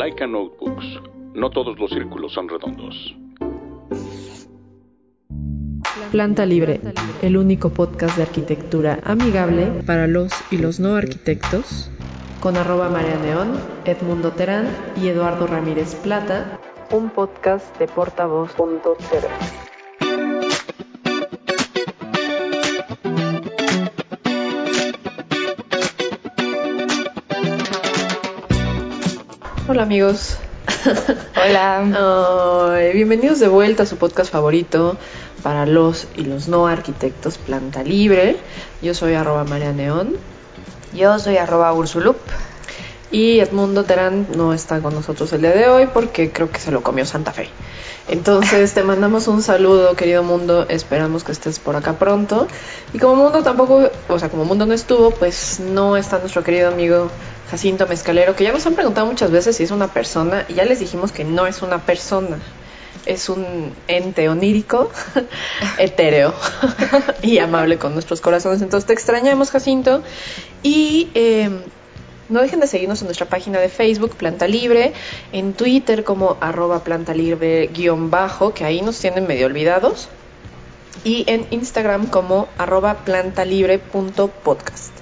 Laika Notebooks. No todos los círculos son redondos. Planta Libre, el único podcast de arquitectura amigable para los y los no arquitectos, con arroba María Neón, Edmundo Terán y Eduardo Ramírez Plata, un podcast de portavoz.0. Hola amigos. Hola. Bienvenidos de vuelta a su podcast favorito para los y los no arquitectos Planta Libre. Yo soy arroba María Neón Yo soy arroba Ursulup. Y Edmundo Terán no está con nosotros el día de hoy porque creo que se lo comió Santa Fe. Entonces te mandamos un saludo, querido Mundo. Esperamos que estés por acá pronto. Y como Mundo tampoco, o sea, como Mundo no estuvo, pues no está nuestro querido amigo Jacinto Mezcalero, que ya nos han preguntado muchas veces si es una persona y ya les dijimos que no es una persona. Es un ente onírico, etéreo y amable con nuestros corazones. Entonces te extrañamos, Jacinto. Y eh, no dejen de seguirnos en nuestra página de Facebook, Planta Libre, en Twitter como arroba planta libre guion bajo, que ahí nos tienen medio olvidados, y en Instagram como arroba plantalibre.podcast.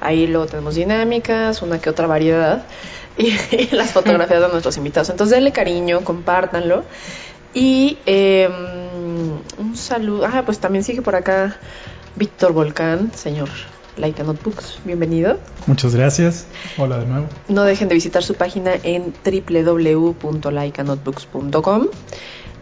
Ahí luego tenemos dinámicas, una que otra variedad, y, las fotografías de nuestros invitados. Entonces denle cariño, compártanlo. Y eh, un saludo, ah, pues también sigue por acá Víctor Volcán, señor Laika Notebooks, bienvenido. Muchas gracias. Hola de nuevo. No dejen de visitar su página en www.laikanotebooks.com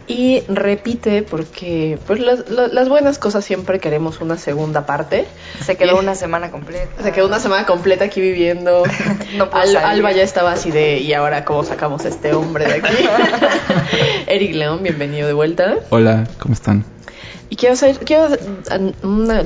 y repite porque pues las, las- las buenas cosas siempre queremos una segunda parte. Se quedó Y- una semana completa. Se quedó una semana completa aquí viviendo. No Al-. Alba ya estaba así de ¿y ahora cómo sacamos a este hombre de aquí? Eric León, bienvenido de vuelta. Hola, ¿cómo están? Y quiero hacer quiero una-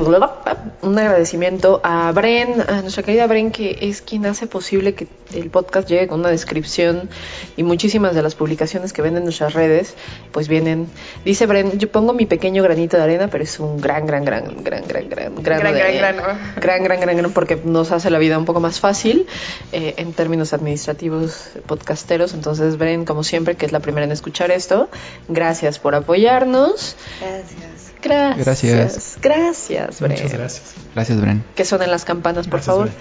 un agradecimiento a Bren, a nuestra querida Bren, que es quien hace posible que el podcast llegue con una descripción y muchísimas de las publicaciones que ven en nuestras redes, pues vienen. Dice Bren, yo pongo mi pequeño granito de arena, pero es un gran, gran, gran, gran, gran, gran, grano Gran, de- gran, grano. gran, gran, gran, gran, porque nos hace la vida un poco más fácil eh, en términos administrativos podcasteros. Entonces, Bren, como siempre, que es la primera en escuchar esto, gracias por apoyarnos. Gracias. Gracias. Gracias. Gracias, Bren. Muchas gracias. Gracias, Bren. Que suenen las campanas, por Gracias, favor. Bren.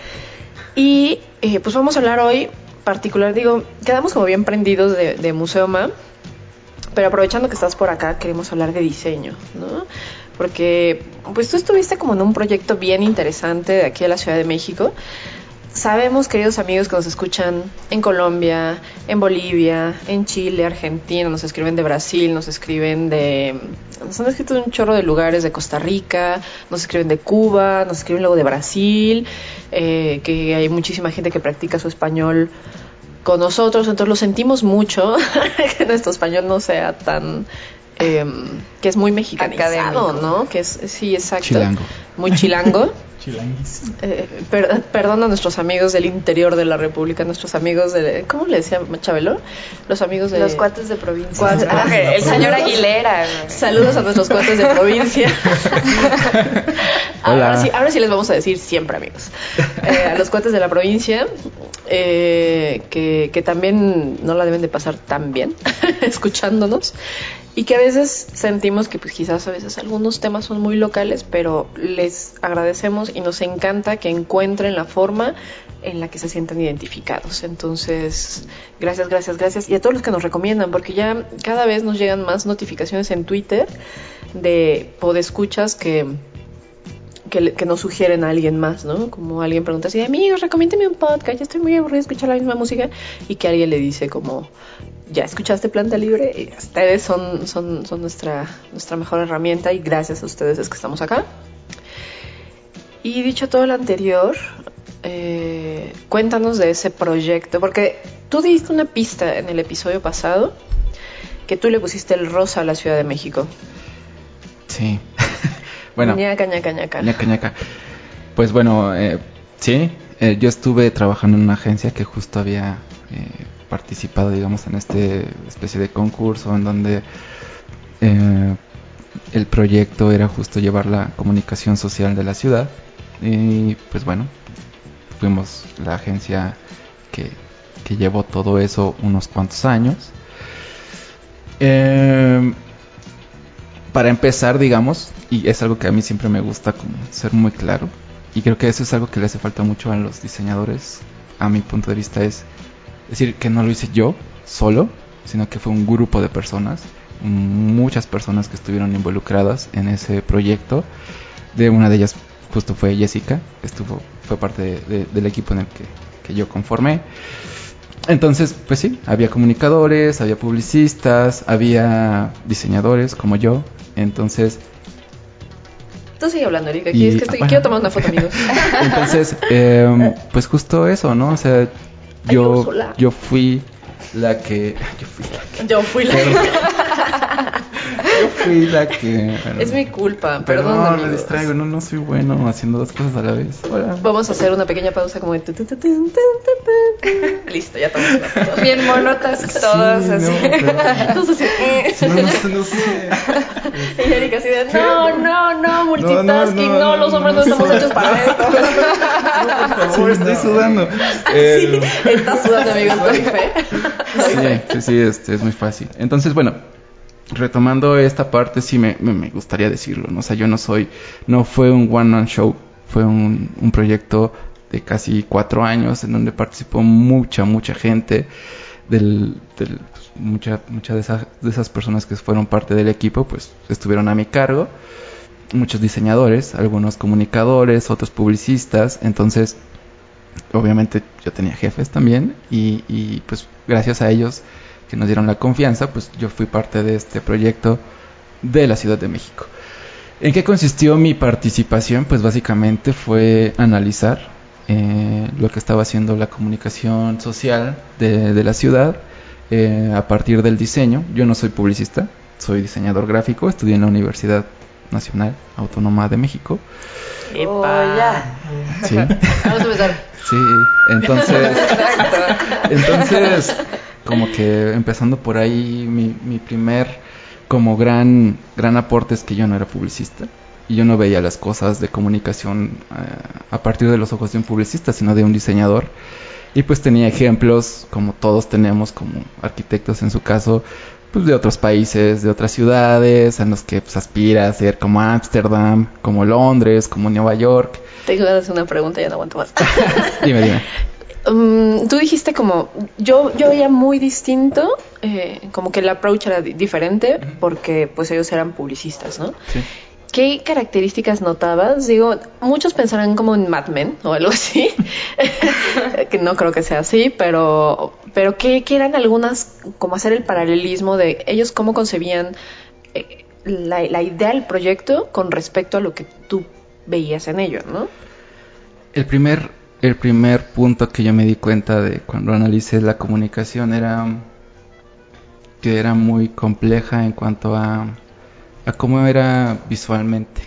Y eh, pues vamos a hablar hoy particular, digo, quedamos como bien prendidos de, de Museoma, pero aprovechando que estás por acá, queremos hablar de diseño, ¿no? Porque pues tú estuviste como en un proyecto bien interesante de aquí de la Ciudad de México. Sabemos, queridos amigos que nos escuchan en Colombia, en Bolivia, en Chile, Argentina, nos escriben de Brasil, nos escriben de... Nos han escrito un chorro de lugares, de Costa Rica, nos escriben de Cuba, nos escriben luego de Brasil, eh, que hay muchísima gente que practica su español con nosotros, entonces lo sentimos mucho, que nuestro español no sea tan... eh, que es muy mexicanizado, Académico. ¿no? Que es, sí, exacto. Chilango. Muy chilango. Chilanguis. Eh, per- perdón a nuestros amigos del interior de la República, nuestros amigos de... ¿Cómo le decía Chabelo? Los amigos de... Los cuates de provincia. Cuates- Ah, el señor Aguilera. güey. Saludos a nuestros cuates de provincia. Hola. Ahora sí, ahora sí les vamos a decir siempre, amigos. Eh, a los cuates de la provincia, eh, que, que también no la deben de pasar tan bien escuchándonos. Y que a veces sentimos que pues quizás a veces algunos temas son muy locales, pero les agradecemos y nos encanta que encuentren la forma en la que se sientan identificados. Entonces, gracias, gracias, gracias. Y a todos los que nos recomiendan, porque ya cada vez nos llegan más notificaciones en Twitter de podescuchas que, que, que nos sugieren a alguien más, ¿no? Como alguien pregunta así, amigos, recomiéndeme un podcast, ya estoy muy aburrido de escuchar la misma música, y que alguien le dice como, ya escuchaste Planta Libre, y ustedes son, son, son nuestra, nuestra mejor herramienta, y gracias a ustedes es que estamos acá. Y dicho todo lo anterior, eh, cuéntanos de ese proyecto, porque tú diste una pista en el episodio pasado que tú le pusiste el rosa a la Ciudad de México. Sí. bueno, ñaca, ñaca, ñaca. ñaca, ñaca. Pues bueno, eh, sí, eh, yo estuve trabajando en una agencia que justo había eh, participado, digamos, en este especie de concurso en donde eh, el proyecto era justo llevar la comunicación social de la ciudad y pues bueno, fuimos la agencia que que llevó todo eso unos cuantos años. Eh, para empezar, digamos, y es algo que a mí siempre me gusta ser muy claro, y creo que eso es algo que le hace falta mucho a los diseñadores, a mi punto de vista es decir que no lo hice yo solo, sino que fue un grupo de personas, muchas personas que estuvieron involucradas en ese proyecto. De una de ellas justo fue Jessica, estuvo fue parte de- de- del equipo en el que, que yo conformé. Entonces, pues sí, había comunicadores, había publicistas, había diseñadores como yo. Entonces, Tú sigue hablando, Erika. Aquí Y- es que estoy, bueno. quiero tomar una foto, amigos. entonces, eh, pues justo eso, ¿no? O sea, Ay, yo, Úrsula. yo fui la que, yo fui la que, Yo fui la yo fui la que. Es mi culpa, perdón, Perdón, me distraigo, no, no soy bueno haciendo dos cosas a la vez. Hola. Vamos a hacer una pequeña pausa como de... Listo, ya foto. Bien monotas todos Sí, así. no, pero- Entonces, eh. No, no sé, no sé. Y Erika así de, no, no, no, multitasking, no, no, los hombres no, no, estamos no. hechos para esto. Por favor, estoy sudando. Eh, Estás sudando, amigos. Doy fe. Sí, sí, sí, este, es muy fácil. Entonces, bueno, retomando esta parte, sí me, me, gustaría decirlo, ¿no? O sea, yo no soy, no fue un one-man show, fue un, un proyecto de casi cuatro años en donde participó mucha, mucha gente, del, del pues, de, esas, de esas personas que fueron parte del equipo, pues estuvieron a mi cargo, muchos diseñadores, algunos comunicadores, otros publicistas, entonces obviamente yo tenía jefes también y, y, pues gracias a ellos que nos dieron la confianza, pues yo fui parte de este proyecto de la Ciudad de México. ¿En qué consistió mi participación? Pues básicamente fue analizar eh, lo que estaba haciendo la comunicación social de, de la ciudad eh, a partir del diseño. Yo no soy publicista, soy diseñador gráfico, estudié en la Universidad Nacional Autónoma de México. Epa. Sí. Vamos a empezar. Sí, entonces, entonces, como que empezando por ahí, mi, mi primer como gran, gran aporte es que yo no era publicista y yo no veía las cosas de comunicación eh, a partir de los ojos de un publicista, sino de un diseñador. Y pues tenía ejemplos, como todos tenemos, como arquitectos en su caso, pues de otros países, de otras ciudades, en los que pues, aspira a ser como Ámsterdam, como Londres, como Nueva York. Tengo de hacer una pregunta, ya no aguanto más. Dime, dime. Um, tú dijiste como, yo, yo veía muy distinto, eh, como que el approach era di- diferente, porque pues ellos eran publicistas, ¿no? Sí. ¿Qué características notabas? Digo, muchos pensarán como en Mad Men o algo así, que no creo que sea así, pero, pero ¿qué, qué eran algunas, como hacer el paralelismo de ellos cómo concebían eh, la, la idea del proyecto con respecto a lo que tú veías en ello, ¿no? El primer, el primer punto que yo me di cuenta de cuando analicé la comunicación era que era muy compleja en cuanto a, a cómo era visualmente.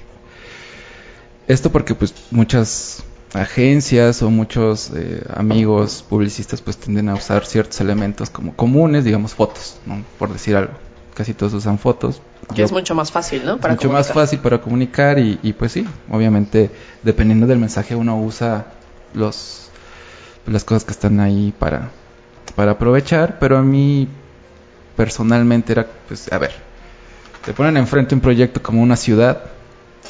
Esto porque pues muchas agencias o muchos eh, amigos publicistas pues tienden a usar ciertos elementos como comunes, digamos fotos, ¿no? por decir algo. Casi todos usan fotos. Que es mucho más fácil, ¿no? mucho más fácil para comunicar y, y, pues sí, obviamente dependiendo del mensaje uno usa los las cosas que están ahí para para aprovechar, pero a mí personalmente era pues a ver, te ponen enfrente un proyecto como una ciudad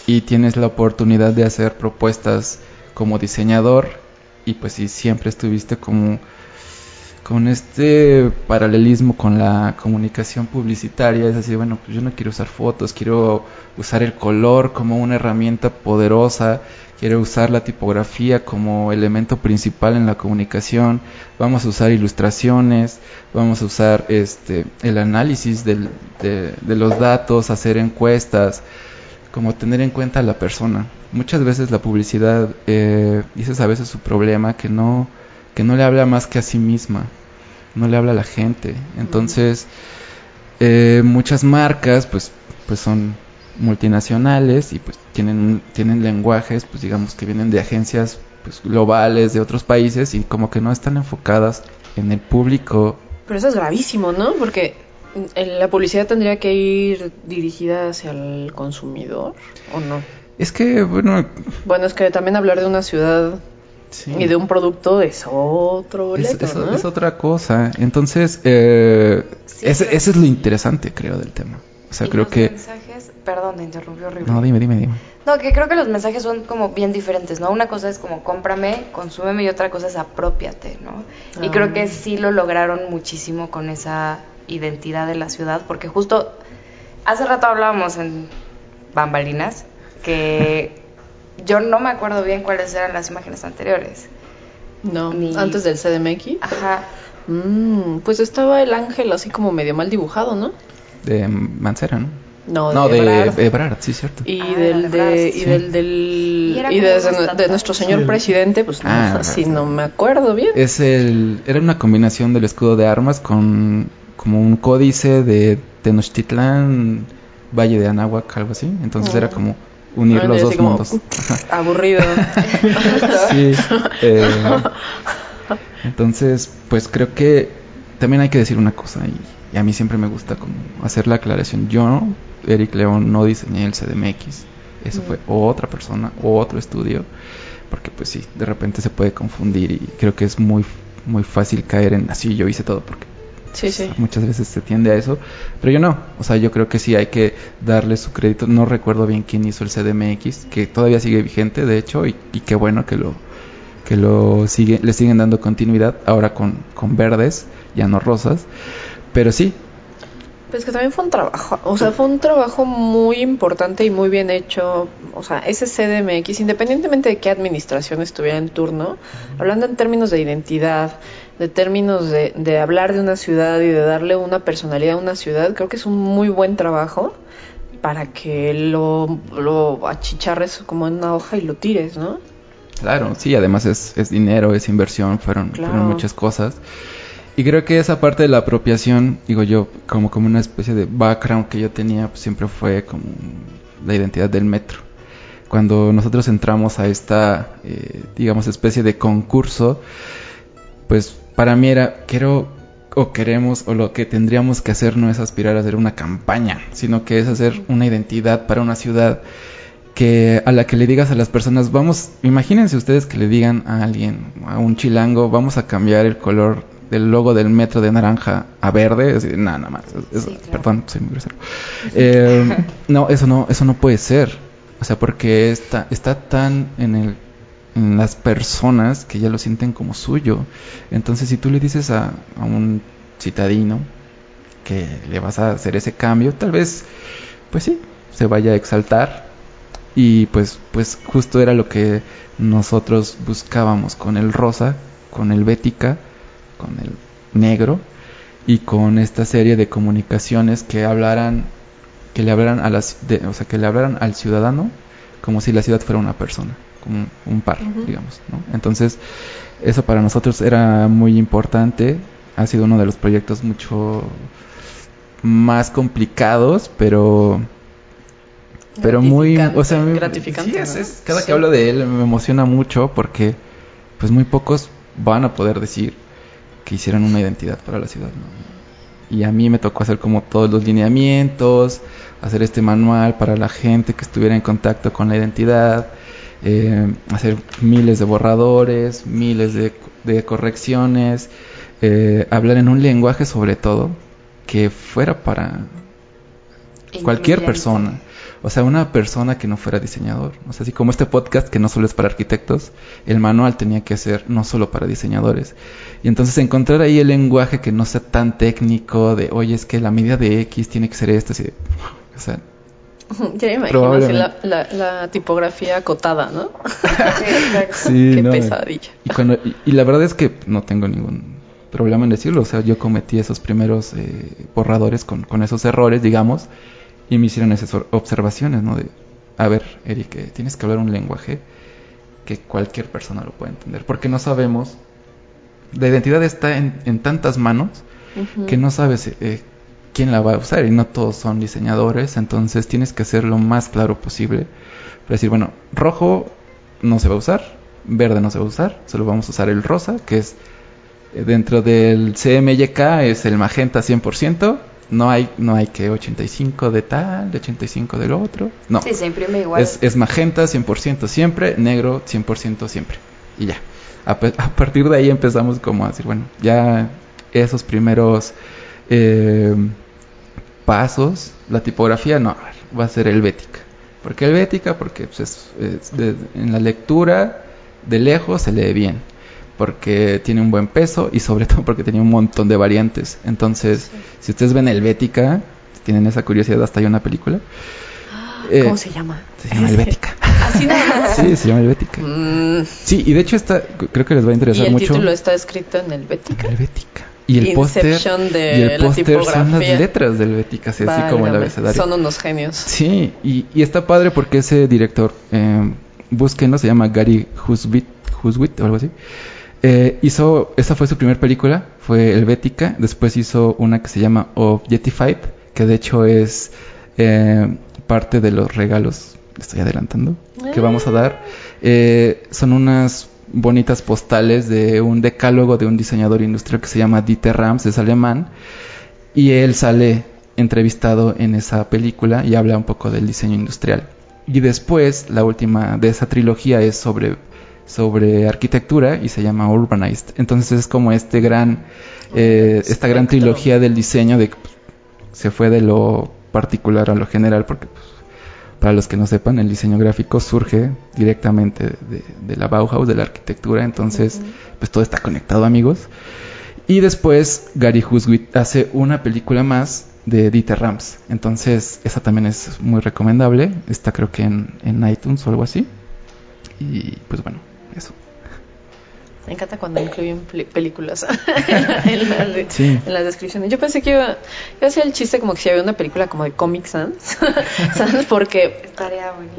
y tienes la oportunidad de hacer propuestas como diseñador y pues si siempre estuviste como con este paralelismo con la comunicación publicitaria, es así, bueno, pues yo no quiero usar fotos, quiero usar el color como una herramienta poderosa, quiero usar la tipografía como elemento principal en la comunicación, vamos a usar ilustraciones, vamos a usar este el análisis del- de, de los datos, hacer encuestas, como tener en cuenta a la persona. Muchas veces la publicidad, eh, y ese es a veces su problema, que no, que no le habla más que a sí misma, no le habla a la gente. Entonces, eh, muchas marcas, pues, pues son multinacionales y pues tienen, tienen lenguajes, pues digamos que vienen de agencias pues, globales de otros países y como que no están enfocadas en el público. Pero eso es gravísimo, ¿no? Porque la publicidad tendría que ir dirigida hacia el consumidor, ¿o no? Es que, bueno, Bueno, es que también hablar de una ciudad Sí. Y de un producto es otro Es, boleto, es- ¿no? es otra cosa. Entonces, eh, Sí, ese, pero- ese es lo interesante, creo, del tema. O sea, Y creo los que... mensajes, perdón, te interrumpí horrible. No, dime, dime, dime. No, que creo que los mensajes son como bien diferentes, ¿no? Una cosa es como cómprame, consúmeme y otra cosa es apropiate, ¿no? Y Ah. creo que sí lo lograron muchísimo con esa identidad de la ciudad, porque justo hace rato hablábamos en Bambalinas que yo no me acuerdo bien cuáles eran las imágenes anteriores. No, Ni- antes del CDMX. Ajá. Mm, pues estaba el ángel así como medio mal dibujado, ¿no? De Mancera, ¿no? No, No, de Ebrard. Ebrard, sí, cierto. Y Ah, del de de, Ebrard, y sí. del del Y de, de nuestro señor Sí. presidente, pues no, Ah, así verdad. no me acuerdo bien. Es el, era una combinación del escudo de armas con como un códice de Tenochtitlán, Valle de Anáhuac, algo así. Entonces Mm. era como unir los dos mundos. Aburrido. Sí. eh, entonces, pues creo que también hay que decir una cosa y, y a mí siempre me gusta como hacer la aclaración. Yo, Eric León, no diseñé el CDMX. Eso fue otra persona, otro estudio. Porque pues sí, de repente se puede confundir y creo que es muy, muy fácil caer en así yo hice todo porque Sí, sí. muchas veces se tiende a eso, pero yo no, o sea, yo creo que sí hay que darle su crédito, no recuerdo bien quién hizo el CDMX, que todavía sigue vigente, de hecho, y, y qué bueno que lo que lo sigue, le siguen dando continuidad, ahora con, con verdes, ya no rosas, pero sí, Pues que también fue un trabajo, o sea, fue un trabajo muy importante y muy bien hecho. O sea, ese CDMX, independientemente de qué administración estuviera en turno, hablando en términos de identidad, de términos de, de hablar de una ciudad y de darle una personalidad a una ciudad, creo que es un muy buen trabajo para que lo, lo achicharres como en una hoja y lo tires, ¿no? Claro, sí, además es, es dinero, es inversión, fueron, Claro. fueron muchas cosas. Y creo que esa parte de la apropiación, digo yo, como, como una especie de background que yo tenía, pues siempre fue como la identidad del metro. Cuando nosotros entramos a esta, eh, digamos, especie de concurso, pues para mí era, quiero o queremos o lo que tendríamos que hacer no es aspirar a hacer una campaña, sino que es hacer una identidad para una ciudad que a la que le digas a las personas, vamos, imagínense ustedes que le digan a alguien, a un chilango, vamos a cambiar el color del logo del metro de naranja a verde, nada, nada más, es- Sí, claro. perdón, soy muy grosero. Eh, no, eso no, eso no puede ser, o sea, porque está, está tan en el en las personas que ya lo sienten como suyo. Entonces, si tú le dices a, a un citadino que le vas a hacer ese cambio, tal vez, pues sí, se vaya a exaltar. Y pues, pues justo era lo que nosotros buscábamos con el rosa, con el bética, con el negro y con esta serie de comunicaciones que hablaran, que le hablaran a las, de- o sea, que le hablaran al ciudadano como si la ciudad fuera una persona, como un, un par, digamos, ¿no? Entonces, eso para nosotros era muy importante, ha sido uno de los proyectos mucho más complicados, pero pero muy, o sea, me- Gratificante, sí, es- ¿no? es- cada Sí. que hablo de él me emociona mucho porque pues muy pocos van a poder decir que hicieron una identidad para la ciudad, ¿no? Y a mí me tocó hacer como todos los lineamientos, hacer este manual para la gente que estuviera en contacto con la identidad, eh, hacer miles de borradores, miles de, de correcciones, eh, hablar en un lenguaje sobre todo que fuera para cualquier persona. O sea, una persona que no fuera diseñador. O sea, así como este podcast que no solo es para arquitectos, el manual tenía que ser no solo para diseñadores. Y entonces encontrar ahí el lenguaje que no sea tan técnico de, oye, es que la medida de X tiene que ser. Así de, o sea, Ya me imagino así la, la, la tipografía acotada, ¿no? Sí, Qué no, pesadilla. Y, cuando, y, y la verdad es que no tengo ningún problema en decirlo. O sea, yo cometí esos primeros eh, borradores con, con esos errores, digamos, y me hicieron esas observaciones, ¿no? De, a ver, Eric, eh, tienes que hablar un lenguaje que cualquier persona lo pueda entender. Porque no sabemos, la identidad está en, en tantas manos que no sabes eh, quién la va a usar y no todos son diseñadores, entonces tienes que ser lo más claro posible. Para decir, bueno, rojo no se va a usar, verde no se va a usar, solo vamos a usar el rosa, que es eh, dentro del CMYK es el magenta 100%, no hay no hay que 85 de tal, de 85 del otro, no. Sí, se imprime igual. Es, es magenta 100% siempre, negro 100% siempre. Y ya. a, partir de ahí empezamos como a decir, bueno, ya esos primeros eh, pasos, la tipografía no, va a ser helvética. ¿Por qué helvética? Porque pues, es- es de- en la lectura de lejos se lee bien, porque tiene un buen peso y sobre todo porque tenía un montón de variantes. Entonces, si ustedes ven helvética, si tienen esa curiosidad, hasta hay una película. eh, ¿Cómo se llama? se llama helvética. Así nada más. Sí, se llama helvética. Mm, Sí, y de hecho esta creo que les va a y interesar el mucho. título está escrito en Helvética. Helvética. Y el póster y el la póster son las letras de Helvética, así, como el abecedario. Son unos genios. Sí, y, y está padre porque ese director, eh, búsquenlo, se llama Gary Huswit, Huswit o algo así. Eh, hizo, esa fue su primera película, fue Helvética. Después hizo una que se llama Objectified, que de hecho es eh, parte de los regalos, estoy adelantando, que vamos a dar. Eh, son unas bonitas postales de un decálogo de un diseñador industrial que se llama Dieter Rams, es alemán. Y él sale entrevistado en esa película y habla un poco del diseño industrial. Y después, la última de esa trilogía es sobre, sobre arquitectura y se llama Urbanized. Entonces es como este gran, eh, esta gran trilogía del diseño de pues, se fue de lo particular a lo general porque pues, para los que no sepan, el diseño gráfico surge directamente de, de la Bauhaus, de la arquitectura, entonces pues todo está conectado amigos. Y después Gary Huswit hace una película más de Dieter Rams. Entonces, esa también es muy recomendable. Está creo que en, en iTunes o algo así. Y pues bueno, eso. Me encanta cuando incluyen películas en, la de- Sí. en las descripciones. Yo pensé que iba, yo hacía el chiste como que si había una película como de Comic Sans. Porque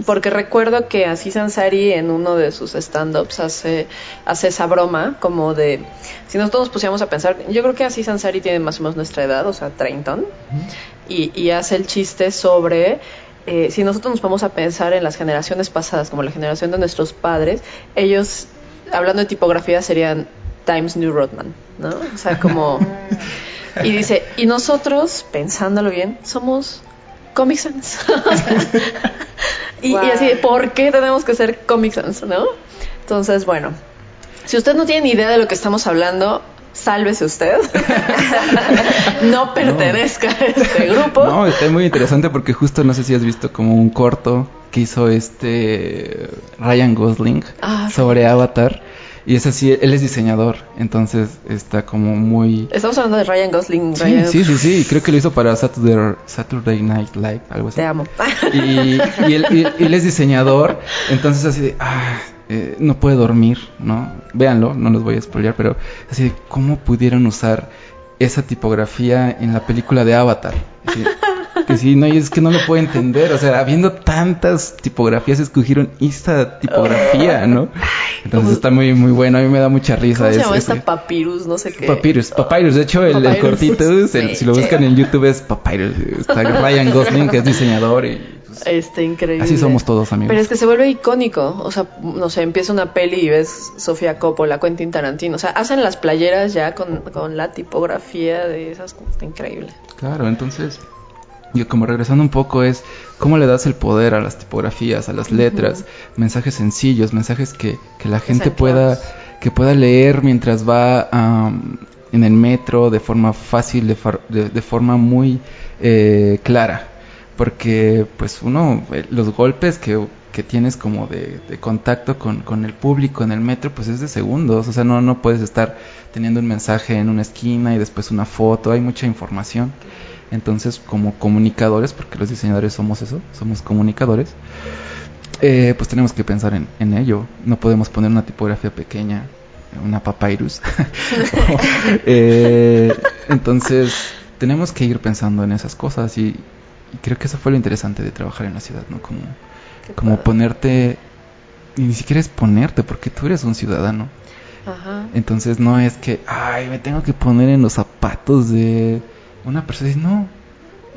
porque recuerdo que así Sansari en uno de sus stand-ups hace, hace esa broma como de, si nosotros nos pusiéramos a pensar, yo creo que así Sansari tiene más o menos nuestra edad, o sea, treintón, y, y hace el chiste sobre, eh, si nosotros nos vamos a pensar en las generaciones pasadas, como la generación de nuestros padres, ellos, hablando de tipografía, serían Times New Roadman, ¿no? O sea, como... Y dice, y nosotros, pensándolo bien, somos Comic Sans. y, y así, ¿por qué tenemos que ser Comic Sans, no? Entonces, bueno, si usted no tiene ni idea de lo que estamos hablando, sálvese usted. no pertenezca a este grupo. No, está muy interesante porque justo no sé si has visto como un corto que hizo este Ryan Gosling Ah, sobre Avatar. Y es así, él es diseñador, entonces está como muy... Estamos hablando de Ryan Gosling. Sí, Ryan, sí, sí, sí, creo que lo hizo para Saturday, Saturday Night Live, algo así. Te amo. Y, y él, y- y él es diseñador, entonces así de, ah, eh, no puede dormir, ¿no? Véanlo, no los voy a spoilear, pero así de, ¿cómo pudieron usar esa tipografía en la película de Avatar? Así, que sí, no, y es que no lo puedo entender, o sea, habiendo tantas tipografías, escogieron esta tipografía, ¿no? Entonces está muy, muy bueno, a mí me da mucha risa. ¿Cómo se llama es- esta papyrus? No sé qué. Papyrus, Papyrus, de hecho el, el cortito, el- si lo buscan en YouTube es Papyrus, está Ryan Gosling que es diseñador y pues, Este, increíble. así somos todos amigos. Pero es que se vuelve icónico. O sea, no sé, empieza una peli y ves Sofía Coppola, Quentin Tarantino. O sea, hacen las playeras ya con, con la tipografía de esas. Está increíble. Claro, entonces, yo como regresando un poco es cómo le das el poder a las tipografías, a las letras, mensajes sencillos, mensajes que, que la gente pueda, que pueda leer mientras va am, en el metro de forma fácil, de, far- de- de forma muy eh, clara. Porque pues uno, eh, los golpes que, que tienes como de, de contacto con, con el público en el metro, pues es de segundos. O sea, no, no puedes estar teniendo un mensaje en una esquina y después una foto, hay mucha información. Entonces, como comunicadores, porque los diseñadores somos eso, somos comunicadores, eh, pues tenemos que pensar en, en ello. No podemos poner una tipografía pequeña, una papyrus. Eh, entonces, tenemos que ir pensando en esas cosas y, y creo que eso fue lo interesante de trabajar en la ciudad, ¿no? Como, Qué como padre. ponerte, y ni siquiera es ponerte, porque tú eres un ciudadano. Ajá. Entonces no es que, ay, me tengo que poner en los zapatos de una persona. No,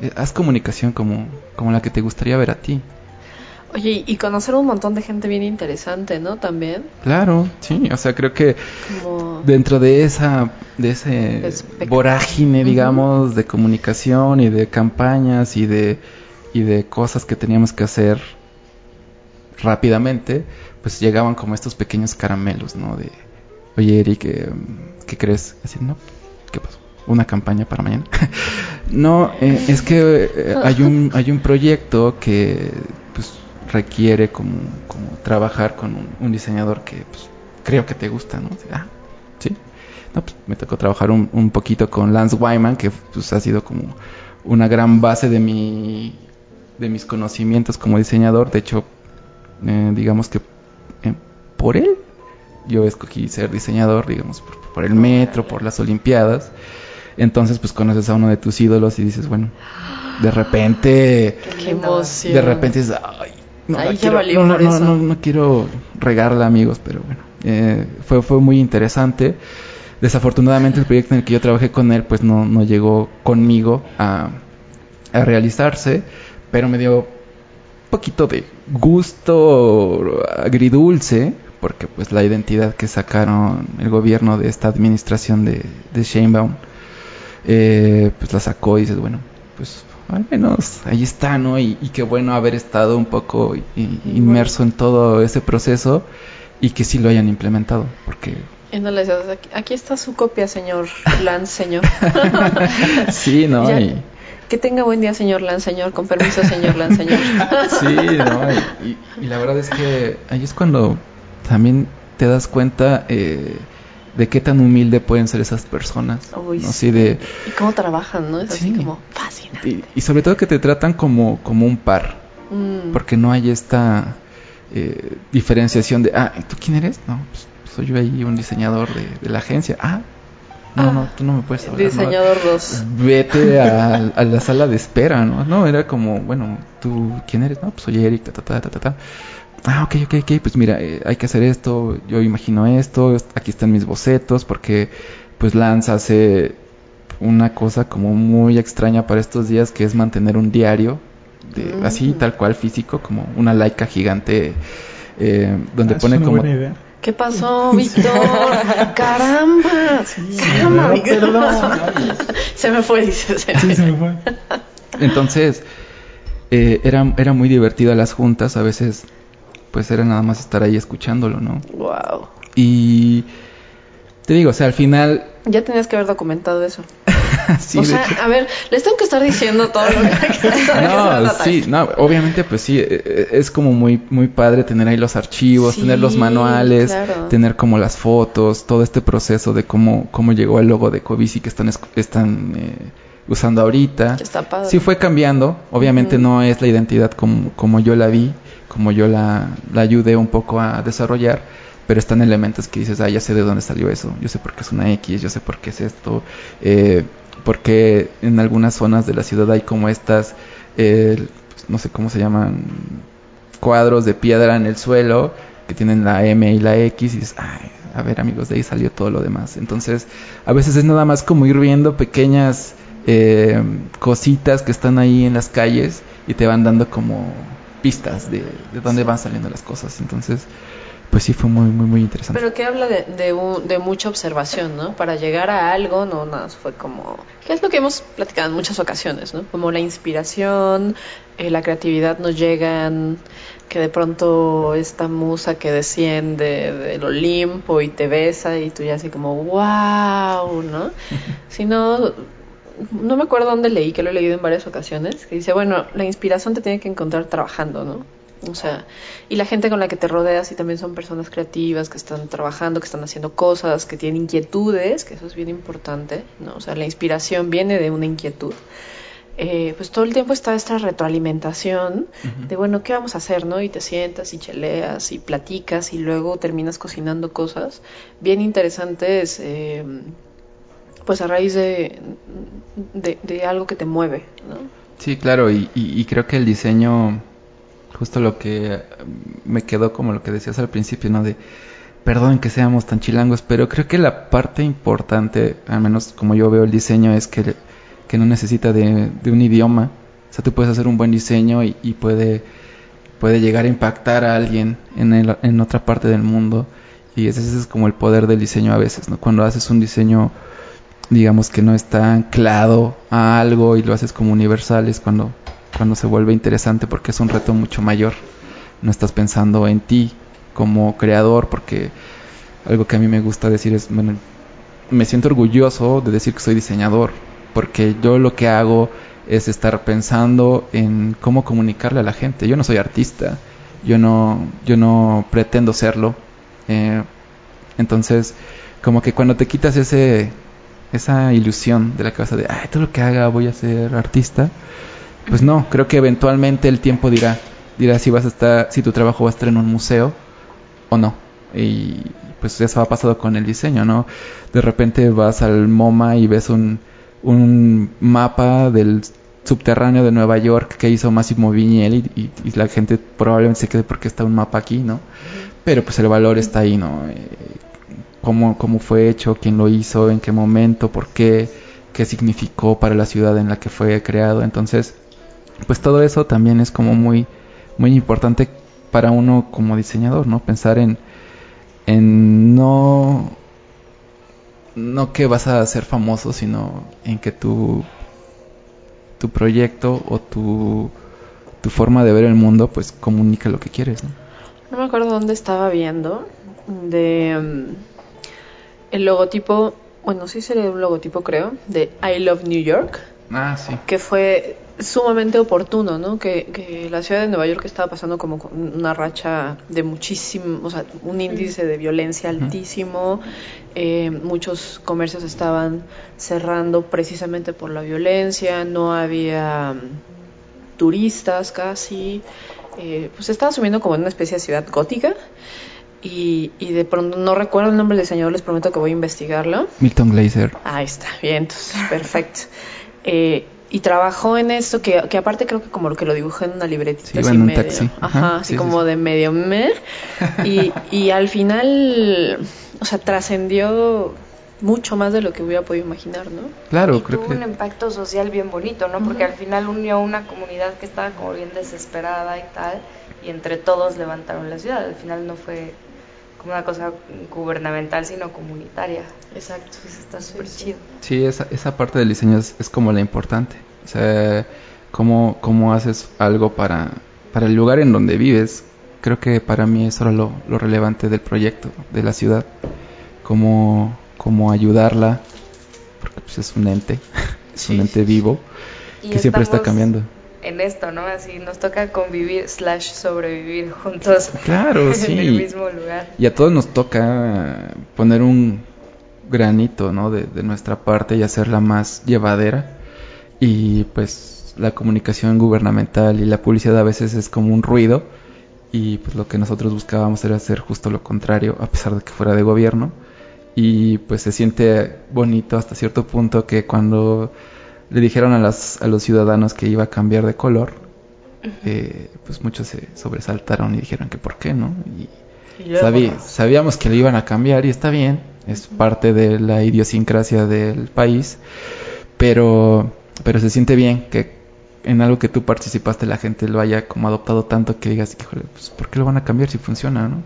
eh, haz comunicación como, como la que te gustaría ver a ti. Oye, y conocer un montón de gente bien interesante, ¿no? También. Claro, sí, o sea, creo que Como. dentro de esa, de ese vorágine, digamos, de comunicación y de campañas y de, y de cosas que teníamos que hacer rápidamente, pues llegaban como estos pequeños caramelos, ¿no? De, oye Eric, eh, ¿qué crees? Así, no, ¿qué pasó? Una campaña para mañana. no, eh, es que eh, hay un hay un proyecto que pues requiere como, como trabajar con un, un diseñador que pues, creo que te gusta, ¿no? Ah, sí. No, pues me tocó trabajar un, un poquito con Lance Wyman, que pues ha sido como una gran base de mi de mis conocimientos como diseñador. De hecho, eh, digamos que eh, por él yo escogí ser diseñador, digamos, por, por el metro, por las Olimpiadas. Entonces, pues conoces a uno de tus ídolos y dices, bueno, de repente, Qué emoción. de repente dices, ay, no, ya quiero, no, no, quiero regarla, amigos, pero bueno, eh, fue, fue muy interesante. Desafortunadamente el proyecto en el que yo trabajé con él, pues no, no llegó conmigo a, a realizarse, pero me dio un poquito de gusto agridulce, porque pues la identidad que sacaron el gobierno de esta administración de, de Sheinbaum, eh, pues la sacó y dices, bueno, pues al menos ahí está, ¿no? Y, y qué bueno haber estado un poco inmerso en todo ese proceso y que sí lo hayan implementado, porque Y no le decías, aquí, aquí está su copia, señor Lance, señor. sí, ¿no? Ya. Y- que tenga buen día, señor Lance, señor. Con permiso, señor Lance, señor. Sí, no, y, y- y la verdad es que ahí es cuando también te das cuenta eh, de qué tan humilde pueden ser esas personas. Uy, ¿no? sí. Así de, Y cómo trabajan, ¿no? Es así como fascinante. y, y sobre todo que te tratan como, como un par, Mm. porque no hay esta eh, diferenciación de, ah, ¿tú quién eres? No, pues soy yo ahí un diseñador de, de la agencia. Ah, no, Ah, no, tú no me puedes hablar. Diseñador 2. Vete a, a la sala de espera, ¿no? No, era como, bueno, ¿tú quién eres? No, pues soy Eric, ta, ta, ta, ta, ta, ta. Ah, ok, ok, ok, pues mira, eh, hay que hacer esto, yo imagino esto, est- aquí están mis bocetos, porque pues Lance hace una cosa como muy extraña para estos días, que es mantener un diario, de, Mm. así, tal cual, físico, como una laica gigante, eh, donde Ah, pone como... buena idea. ¿Qué pasó, Víctor? ¡Caramba! ¡Caramba, Víctor! perdón. Se me fue, dice. se me Sí, fue. se me fue. Entonces, eh, era, era muy divertida las juntas, a veces pues era nada más estar ahí escuchándolo, ¿no? Wow. Y te digo, o sea, al final... Ya tenías que haber documentado eso. sí, o sea, a ver, les tengo que estar diciendo todo lo que, no, sí, no, obviamente pues sí, eh, eh, es como muy muy padre tener ahí los archivos, Sí, tener los manuales, claro. tener como las fotos, todo este proceso de cómo cómo llegó el logo de Covici que están están eh, usando ahorita. Está padre. Sí fue cambiando, obviamente no es la identidad como, como yo la vi, como yo la, la ayudé un poco a desarrollar, pero están elementos que dices, ah, ya sé de dónde salió eso, yo sé por qué es una X, yo sé por qué es esto, eh, porque en algunas zonas de la ciudad hay como estas, eh, pues, no sé cómo se llaman, cuadros de piedra en el suelo que tienen la M y la X y dices, ay, a ver amigos, de ahí salió todo lo demás. Entonces, a veces es nada más como ir viendo pequeñas eh, cositas que están ahí en las calles y te van dando como pistas de, de dónde van saliendo las cosas. Entonces, pues sí fue muy, muy, muy interesante. Pero que habla de, de, mucha observación, ¿no? Para llegar a algo, no nada, fue como... ¿Qué es lo que hemos platicado en muchas ocasiones, ¿no? Como la inspiración, eh, la creatividad nos llegan, que de pronto esta musa que desciende del Olimpo y te besa y tú ya así como, wow, ¿no? Si no, no me acuerdo dónde leí, que lo he leído en varias ocasiones, que dice, bueno, la inspiración te tiene que encontrar trabajando, ¿no? O sea, y la gente con la que te rodeas y también son personas creativas que están trabajando, que están haciendo cosas, que tienen inquietudes, que eso es bien importante, ¿no? O sea, la inspiración viene de una inquietud. Eh, pues todo el tiempo está esta retroalimentación de, bueno, ¿qué vamos a hacer, no? Y te sientas y cheleas y platicas y luego terminas cocinando cosas bien interesantes, eh, pues a raíz de, de, algo que te mueve, ¿no? Sí, claro, y, y- creo que el diseño, justo lo que eh, me quedó como lo que decías al principio, ¿no? De, perdón que seamos tan chilangos, pero creo que la parte importante, al menos como yo veo el diseño, es que, que no necesita de, de un idioma. O sea, tú puedes hacer un buen diseño y, y puede, puede llegar a impactar a alguien en, el- en otra parte del mundo. Y ese, ese es como el poder del diseño a veces, ¿no? Cuando haces un diseño digamos que no está anclado a algo y lo haces como universal es cuando cuando se vuelve interesante porque es un reto mucho mayor no estás pensando en ti como creador porque algo que a mí me gusta decir es, bueno, me siento orgulloso de decir que soy diseñador, porque yo lo que hago es estar pensando en cómo comunicarle a la gente. Yo no soy artista, yo no, yo no pretendo serlo. Eh, entonces, como que cuando te quitas ese, esa ilusión de la cabeza de, ay, todo lo que haga voy a ser artista, pues no, creo que eventualmente el tiempo dirá, dirá si vas a estar, si tu trabajo va a estar en un museo o no. Y pues eso ha pasado con el diseño, ¿no? De repente vas al MoMA y ves un, un mapa del subterráneo de Nueva York que hizo Massimo Vignelli y, y, la gente probablemente se quede porque está un mapa aquí, ¿no? Pero pues el valor está ahí, ¿no? Eh, cómo, cómo fue hecho, quién lo hizo, en qué momento, por qué, qué significó para la ciudad en la que fue creado. Entonces, pues todo eso también es como muy, muy importante para uno como diseñador, ¿no? Pensar en, en no, no que vas a ser famoso, sino en que tu, tu proyecto o tu, tu forma de ver el mundo, pues comunica lo que quieres, ¿no? No me acuerdo dónde estaba viendo de el logotipo, bueno, sí sería un logotipo creo, de I Love New York. Ah, sí. Que fue sumamente oportuno, ¿no? Que, que, la ciudad de Nueva York estaba pasando como una racha de muchísimo, o sea, un índice de violencia altísimo. Eh, muchos comercios estaban cerrando precisamente por la violencia, no había um, turistas casi. Eh, pues estaba subiendo como en una especie de ciudad gótica. Y, y, de pronto no recuerdo el nombre del diseñador, les prometo que voy a investigarlo. Milton Glaser. Ahí está, bien, entonces, perfecto. Eh, y trabajó en esto, que, que, aparte creo que como lo que lo dibujó en una libretita sí, así en un medio, taxi. Ajá, Ajá, así sí, como sí, de medio me. Y, y al final, o sea, trascendió mucho más de lo que hubiera podido imaginar, ¿no? Claro, y creo tuvo que... un impacto social bien bonito, ¿no? Porque al final unió a una comunidad que estaba como bien desesperada y tal, y entre todos levantaron la ciudad. Al final no fue una cosa gubernamental, sino comunitaria. Exacto. Entonces está súper chido. Sí, esa, esa parte del diseño es, es como la importante. O sea, cómo, cómo haces algo para, para el lugar en donde vives. Creo que para mí eso era lo, lo relevante del proyecto, de la ciudad. Cómo, cómo ayudarla, porque pues es un ente, es Sí, un ente sí, vivo Y que siempre está cambiando. En esto, ¿no? Así nos toca convivir slash sobrevivir juntos Claro, en el sí. mismo lugar. Y a todos nos toca poner un granito, ¿no? De, de nuestra parte y hacerla más llevadera. Y pues la comunicación gubernamental y la publicidad a veces es como un ruido. Y pues lo que nosotros buscábamos era hacer justo lo contrario, a pesar de que fuera de gobierno. Y pues se siente bonito hasta cierto punto que cuando le dijeron a, las, a los ciudadanos que iba a cambiar de color, eh, pues muchos se sobresaltaron y dijeron que por qué, ¿no? Y, Sabí- sabíamos que lo iban a cambiar y está bien, es parte de la idiosincrasia del país, pero, pero se siente bien que en algo que tú participaste la gente lo haya como adoptado tanto que digas, híjole, pues ¿por qué lo van a cambiar si funciona, no?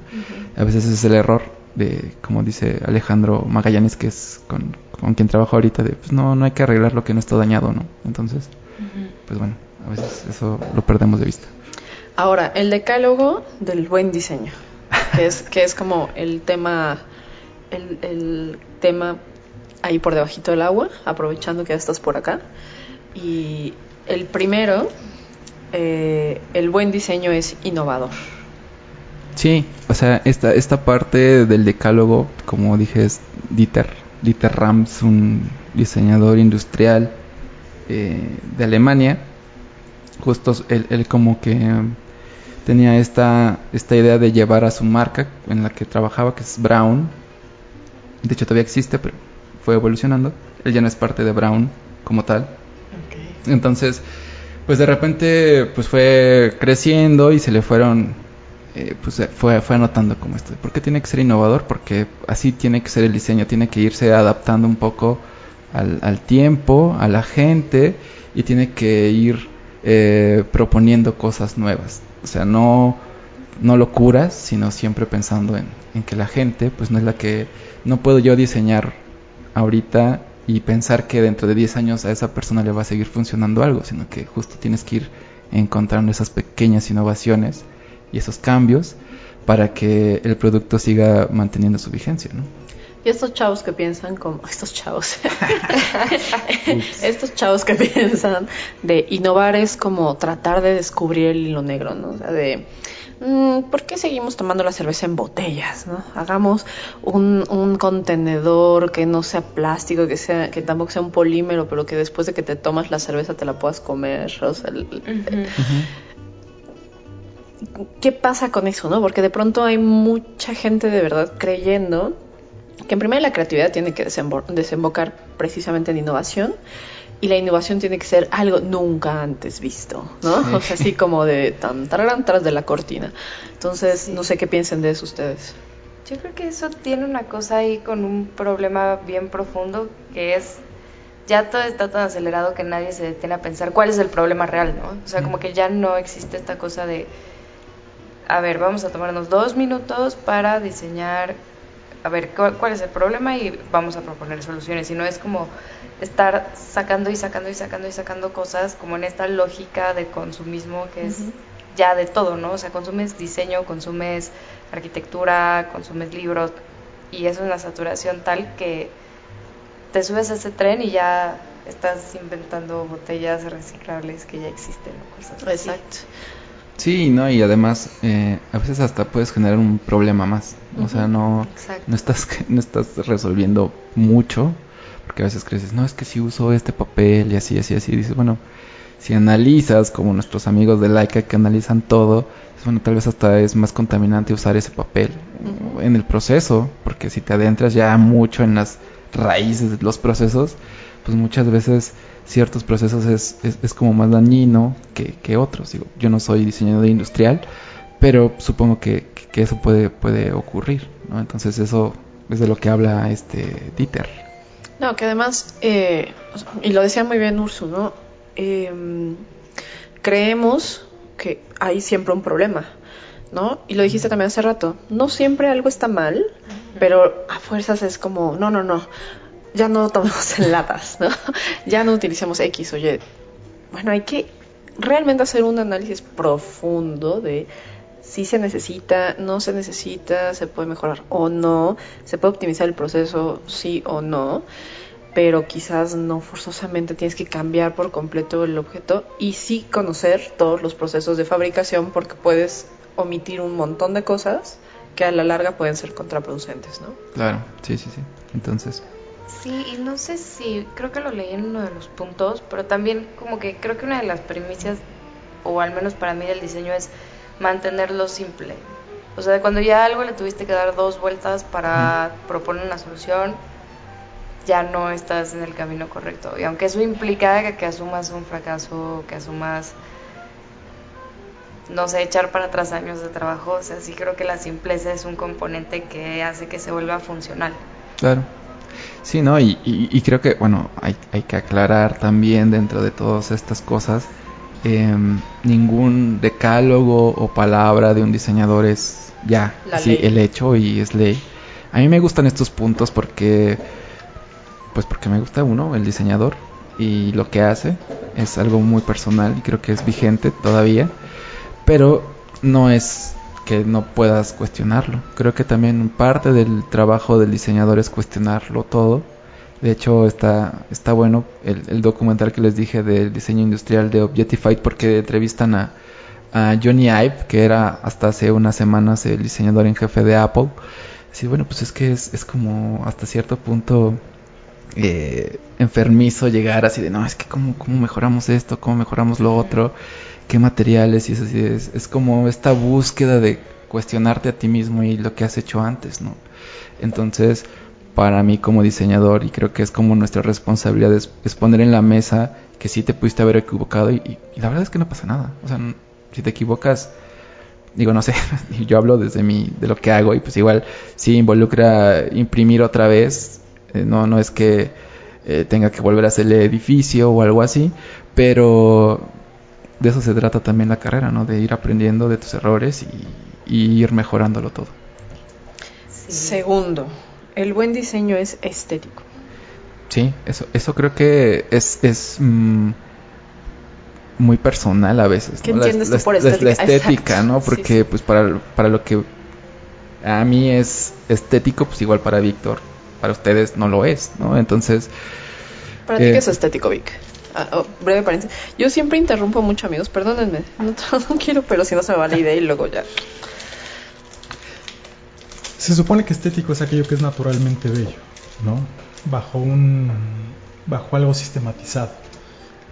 A veces ese es el error de, como dice Alejandro Magallanes, que es con, con quien trabajo ahorita, de pues no, no hay que arreglar lo que no está dañado, ¿no? Entonces, pues bueno, a veces eso lo perdemos de vista. Ahora, el decálogo del buen diseño, que es, que es como el tema, el, el tema ahí por debajito del agua, aprovechando que ya estás por acá. Y el primero, eh, el buen diseño es innovador. Sí, o sea, esta, esta parte del decálogo, como dije, es Dieter, Dieter Rams, un diseñador industrial eh, de Alemania. Justo él, él como que tenía esta, esta idea de llevar a su marca en la que trabajaba, que es Brown. De hecho, todavía existe, pero fue evolucionando. Él ya no es parte de Brown como tal. Entonces, pues de repente pues fue creciendo y se le fueron eh, pues se fue fue anotando como esto. ¿Por qué tiene que ser innovador? Porque así tiene que ser el diseño, tiene que irse adaptando un poco al, al tiempo, a la gente y tiene que ir eh, proponiendo cosas nuevas. O sea, no no locuras, sino siempre pensando en, en que la gente pues no es la que no puedo yo diseñar ahorita y pensar que dentro de 10 años a esa persona le va a seguir funcionando algo, sino que justo tienes que ir encontrando esas pequeñas innovaciones y esos cambios para que el producto siga manteniendo su vigencia, ¿no? Y estos chavos que piensan como estos chavos estos chavos que piensan de innovar es como tratar de descubrir el hilo negro, ¿no? O sea, de mm, ¿por qué seguimos tomando la cerveza en botellas? ¿no? Hagamos un, un contenedor que no sea plástico, que sea, que tampoco sea un polímero, pero que después de que te tomas la cerveza te la puedas comer. O sea, el- ¿Qué pasa con eso, no? Porque de pronto hay mucha gente de verdad creyendo que en primera la creatividad tiene que desembo- desembocar precisamente en innovación y la innovación tiene que ser algo nunca antes visto, ¿no? Sí. O sea, así como de tan tararán tras de la cortina. Entonces, Sí. no sé qué piensen de eso ustedes. Yo creo que eso tiene una cosa ahí con un problema bien profundo que es ya todo está tan acelerado que nadie se detiene a pensar cuál es el problema real, ¿no? O sea, como que ya no existe esta cosa de, a ver, vamos a tomarnos dos minutos para diseñar, a ver, cu- cuál es el problema y vamos a proponer soluciones. Y no es como estar sacando y sacando y sacando y sacando cosas como en esta lógica de consumismo que es ya de todo, ¿no? O sea, consumes diseño, consumes arquitectura, consumes libros y es una saturación tal que te subes a ese tren y ya estás inventando botellas reciclables que ya existen o cosas así. Sí, no, y además eh, a veces hasta puedes generar un problema más. O sea, no, Exacto. no estás no estás resolviendo mucho, porque a veces crees, no, es que si uso este papel y así, así, así, y dices, bueno, si analizas como nuestros amigos de Laika que analizan todo, bueno, tal vez hasta es más contaminante usar ese papel en el proceso, porque si te adentras ya mucho en las raíces de los procesos, pues muchas veces ciertos procesos es, es, es como más dañino que, que otros. Digo, yo no soy diseñador industrial, pero supongo que, que eso puede, puede ocurrir, ¿no? Entonces eso es de lo que habla este Dieter. No, que además, eh, y lo decía muy bien Ursu, ¿no? Eh, creemos que hay siempre un problema, ¿no? Y lo dijiste también hace rato, no siempre algo está mal, pero a fuerzas es como, no, no, no, ya no tomemos en latas, ¿no? Ya no utilicemos X, oye, bueno, hay que realmente hacer un análisis profundo de si se necesita, no se necesita, se puede mejorar o no, se puede optimizar el proceso, sí o no, pero quizás no forzosamente tienes que cambiar por completo el objeto y sí conocer todos los procesos de fabricación porque puedes omitir un montón de cosas que a la larga pueden ser contraproducentes, ¿no? Claro, sí, sí, sí. Entonces, Sí, y no sé si, creo que lo leí en uno de los puntos, pero también como que creo que una de las premisas, o al menos para mí del diseño, es mantenerlo simple. O sea, cuando ya algo le tuviste que dar dos vueltas para proponer una solución, ya no estás en el camino correcto. Y aunque eso implica que, que asumas un fracaso, que asumas, no sé, echar para atrás años de trabajo, o sea, sí creo que la simpleza es un componente que hace que se vuelva funcional. claro. Sí, ¿no? Y, y- y creo que, bueno, hay, hay que aclarar también dentro de todas estas cosas, em, ningún decálogo o palabra de un diseñador es ya, sí, el hecho y es ley. A mí me gustan estos puntos porque, pues porque me gusta uno, el diseñador, y lo que hace es algo muy personal y creo que es vigente todavía, pero no es que no puedas cuestionarlo. Creo que también parte del trabajo del diseñador es cuestionarlo todo. De hecho, está, está bueno el, documental que les dije del diseño industrial de Objectified porque entrevistan a, a Johnny Ive, que era hasta hace unas semanas el diseñador en jefe de Apple. Sí, bueno, pues es que es, es como hasta cierto punto eh, enfermizo llegar así de, no, es que cómo, cómo mejoramos esto, cómo mejoramos lo otro, qué materiales y eso así es, es como esta búsqueda de cuestionarte a ti mismo y lo que has hecho antes, ¿no? Entonces, para mí como diseñador, y creo que es como nuestra responsabilidad, es, es poner en la mesa que sí te pudiste haber equivocado y, la verdad es que no pasa nada. O sea, n- si te equivocas, digo, no sé, yo hablo desde mi, de lo que hago y pues igual sí involucra imprimir otra vez, eh, no, no es que eh, tenga que volver a hacer el edificio o algo así, pero de eso se trata también la carrera, ¿no? De ir aprendiendo de tus errores y, y ir mejorándolo todo. Sí. Segundo, el buen diseño es estético. Sí, eso, eso creo que es, es mm, muy personal a veces. ¿Qué ¿no? La- entiendes tú la, por la- la estética? estética, Exacto. ¿no? Porque sí. pues para, para lo que a mí es estético, pues igual para Víctor, para ustedes no lo es, ¿no? Entonces... Para ti, eh, ¿qué es estético, Vic? Ah, oh, breve paréntesis. Yo siempre interrumpo mucho, amigos. Perdónenme. No, no quiero, pero si no se me va la idea y luego ya. Se supone que estético es aquello que es naturalmente bello, ¿no? Bajo un bajo algo sistematizado,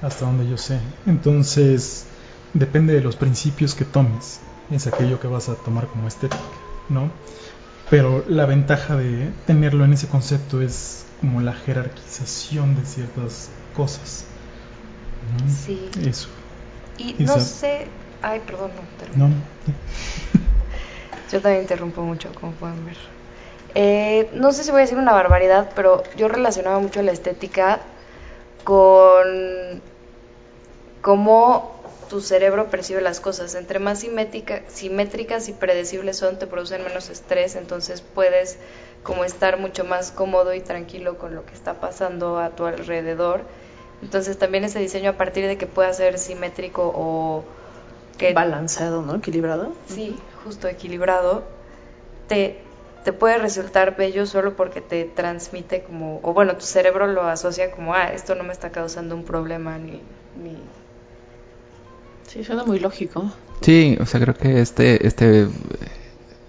hasta donde yo sé. Entonces, depende de los principios que tomes, es aquello que vas a tomar como estética, ¿no? Pero la ventaja de tenerlo en ese concepto es como la jerarquización de ciertas cosas. ¿No? Sí. Eso. Y no sé. Ay, perdón, no. ¿No? Yo también interrumpo mucho, como pueden ver. Eh, no sé si voy a decir una barbaridad, pero yo relacionaba mucho la estética con cómo tu cerebro percibe las cosas. Entre más simétrica- simétricas y predecibles son, te producen menos estrés, entonces puedes como estar mucho más cómodo y tranquilo con lo que está pasando a tu alrededor. Entonces también ese diseño a partir de que pueda ser simétrico o que Balanceado, ¿no? Equilibrado. Sí, justo equilibrado, te, te puede resultar bello solo porque te transmite como, o bueno, tu cerebro lo asocia como, ah, esto no me está causando un problema ni... ni... Sí, suena muy lógico. Sí, o sea, creo que este, este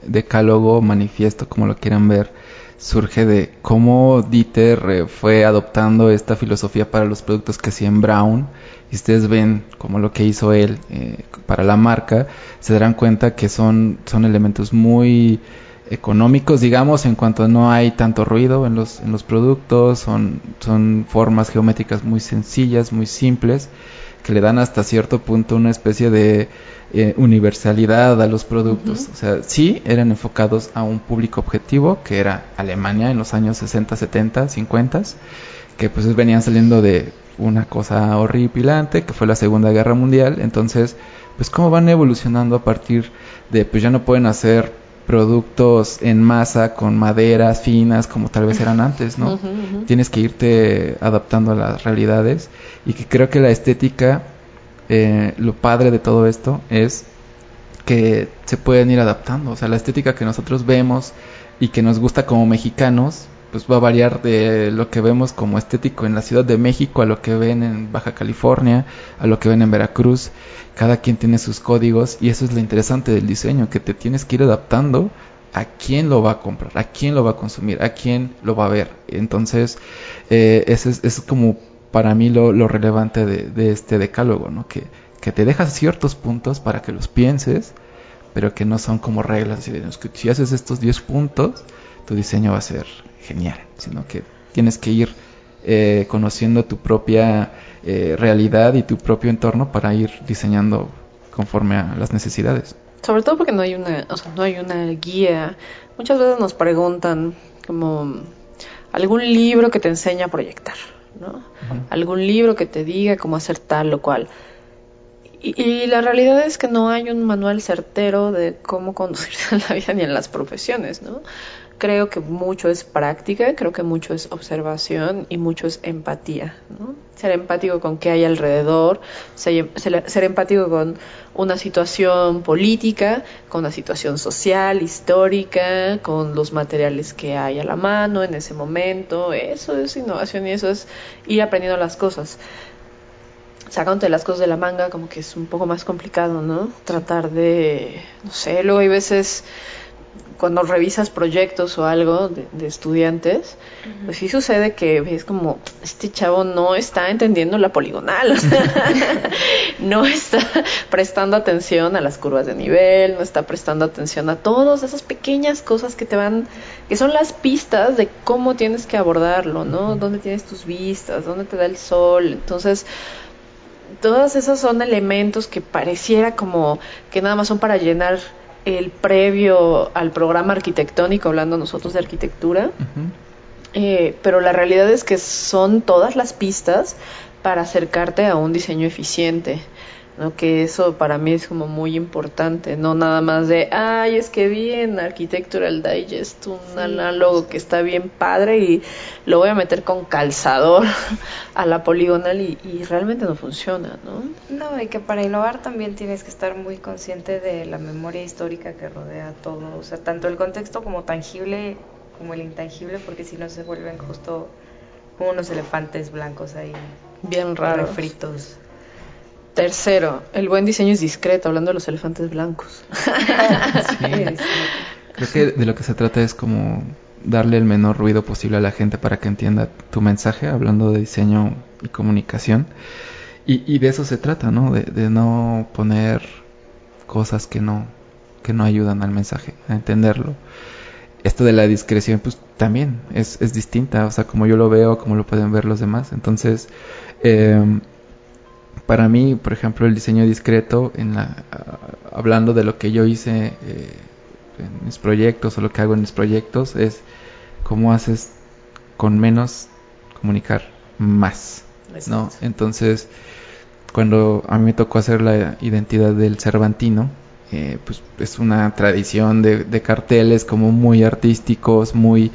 decálogo, manifiesto, como lo quieran ver, surge de cómo Dieter eh, fue adoptando esta filosofía para los productos que hacía en Brown. Y ustedes ven como lo que hizo él eh, para la marca, se darán cuenta que son, son elementos muy económicos, digamos, en cuanto no hay tanto ruido en los, en los productos, son, son formas geométricas muy sencillas, muy simples, que le dan hasta cierto punto una especie de eh, universalidad a los productos. O sea, sí eran enfocados a un público objetivo, que era Alemania en los años 60, 70, 50, que pues venían saliendo de una cosa horripilante, que fue la Segunda Guerra Mundial. Entonces, pues cómo van evolucionando a partir de, pues ya no pueden hacer productos en masa con maderas finas como tal vez eran antes, ¿no? Tienes que irte adaptando a las realidades y que creo que la estética, eh, lo padre de todo esto es que se pueden ir adaptando, o sea, la estética que nosotros vemos y que nos gusta como mexicanos, pues va a variar de lo que vemos como estético en la Ciudad de México a lo que ven en Baja California, a lo que ven en Veracruz. Cada quien tiene sus códigos y eso es lo interesante del diseño, que te tienes que ir adaptando a quién lo va a comprar, a quién lo va a consumir, a quién lo va a ver. Entonces, eh, ese es, es como para mí lo, relevante de, este decálogo, ¿no? Que, que te dejas ciertos puntos para que los pienses, pero que no son como reglas. así de, "Es que Si haces estos 10 puntos, tu diseño va a ser genial, sino que tienes que ir eh, conociendo tu propia eh, realidad y tu propio entorno para ir diseñando conforme a las necesidades. Sobre todo porque no hay una, o sea, no hay una guía. Muchas veces nos preguntan como algún libro que te enseñe a proyectar, ¿no? Algún libro que te diga cómo hacer tal o cual. Y, y la realidad es que no hay un manual certero de cómo conducirse en la vida ni en las profesiones, ¿no? Creo que mucho es práctica, creo que mucho es observación y mucho es empatía, ¿no? Ser empático con qué hay alrededor, ser, ser- empático con una situación política, con una situación social, histórica, con los materiales que hay a la mano en ese momento. Eso es innovación y eso es ir aprendiendo las cosas sacándote las cosas de la manga como que es un poco más complicado, ¿no? Tratar de, no sé, luego hay veces cuando revisas proyectos o algo de, de estudiantes, pues sí sucede que ves como este chavo no está entendiendo la poligonal, o sea, no está prestando atención a las curvas de nivel, no está prestando atención a todas esas pequeñas cosas que te van, que son las pistas de cómo tienes que abordarlo, ¿no? Dónde tienes tus vistas, dónde te da el sol, entonces todas esas son elementos que pareciera como que nada más son para llenar el previo al programa arquitectónico, hablando nosotros de arquitectura, eh, pero la realidad es que son todas las pistas para acercarte a un diseño eficiente. ¿No? Que eso para mí es como muy importante, no nada más de, ay, es que vi en Architectural Digest un análogo que está bien padre y lo voy a meter con calzador a la poligonal y, y realmente no funciona, ¿no? No, y que para innovar también tienes que estar muy consciente de la memoria histórica que rodea todo, o sea, tanto el contexto como tangible como el intangible, porque si no se vuelven justo como unos elefantes blancos ahí. Bien raros. Fritos. Tercero, el buen diseño es discreto, hablando de los elefantes blancos. Creo que de lo que se trata es como darle el menor ruido posible a la gente para que entienda tu mensaje, hablando de diseño y comunicación. Y, de eso se trata, ¿no? De, no poner cosas que no, que no ayudan al mensaje, a entenderlo. Esto de la discreción, pues también es, es distinta, o sea, como yo lo veo, como lo pueden ver los demás. Entonces, eh, para mí, por ejemplo, el diseño discreto, en la, hablando de lo que yo hice eh, en mis proyectos o lo que hago en mis proyectos, es cómo haces con menos comunicar más, ¿no? Entonces, cuando a mí me tocó hacer la identidad del Cervantino, eh, pues es una tradición de, carteles como muy artísticos, muy,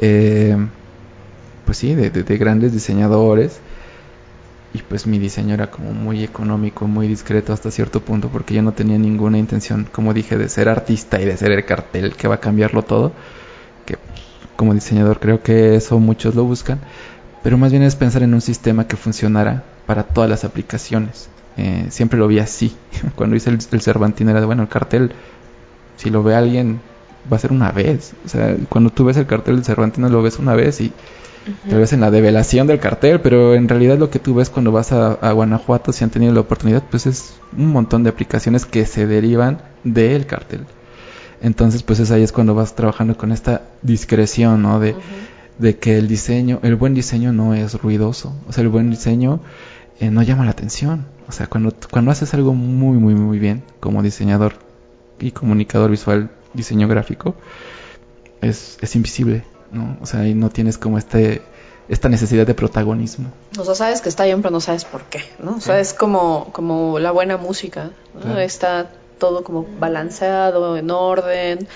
eh, pues sí, de, de grandes diseñadores y pues mi diseño era como muy económico, muy discreto hasta cierto punto porque yo no tenía ninguna intención, como dije, de ser artista y de ser el cartel que va a cambiarlo todo, que como diseñador creo que eso muchos lo buscan, pero más bien es pensar en un sistema que funcionara para todas las aplicaciones. Eh, siempre lo vi así. Cuando hice el, el Cervantino era de, bueno, el cartel, si lo ve alguien, va a ser una vez. O sea, cuando tú ves el cartel del Cervantino lo ves una vez y tal vez en la develación del cartel, pero en realidad lo que tú ves cuando vas a, Guanajuato, si han tenido la oportunidad, pues es un montón de aplicaciones que se derivan del cartel. Entonces, pues es ahí es cuando vas trabajando con esta discreción, ¿no? De, de que el diseño, el buen diseño no es ruidoso, o sea, el buen diseño eh, no llama la atención. O sea, cuando, cuando haces algo muy, muy, muy bien como diseñador y comunicador visual, diseño gráfico, es, es invisible ¿no? O sea, y no tienes como este esta necesidad de protagonismo. O sea, sabes que está bien, pero no sabes por qué, ¿no? O sea, es como, como la buena música, ¿no? Está todo como balanceado, en orden,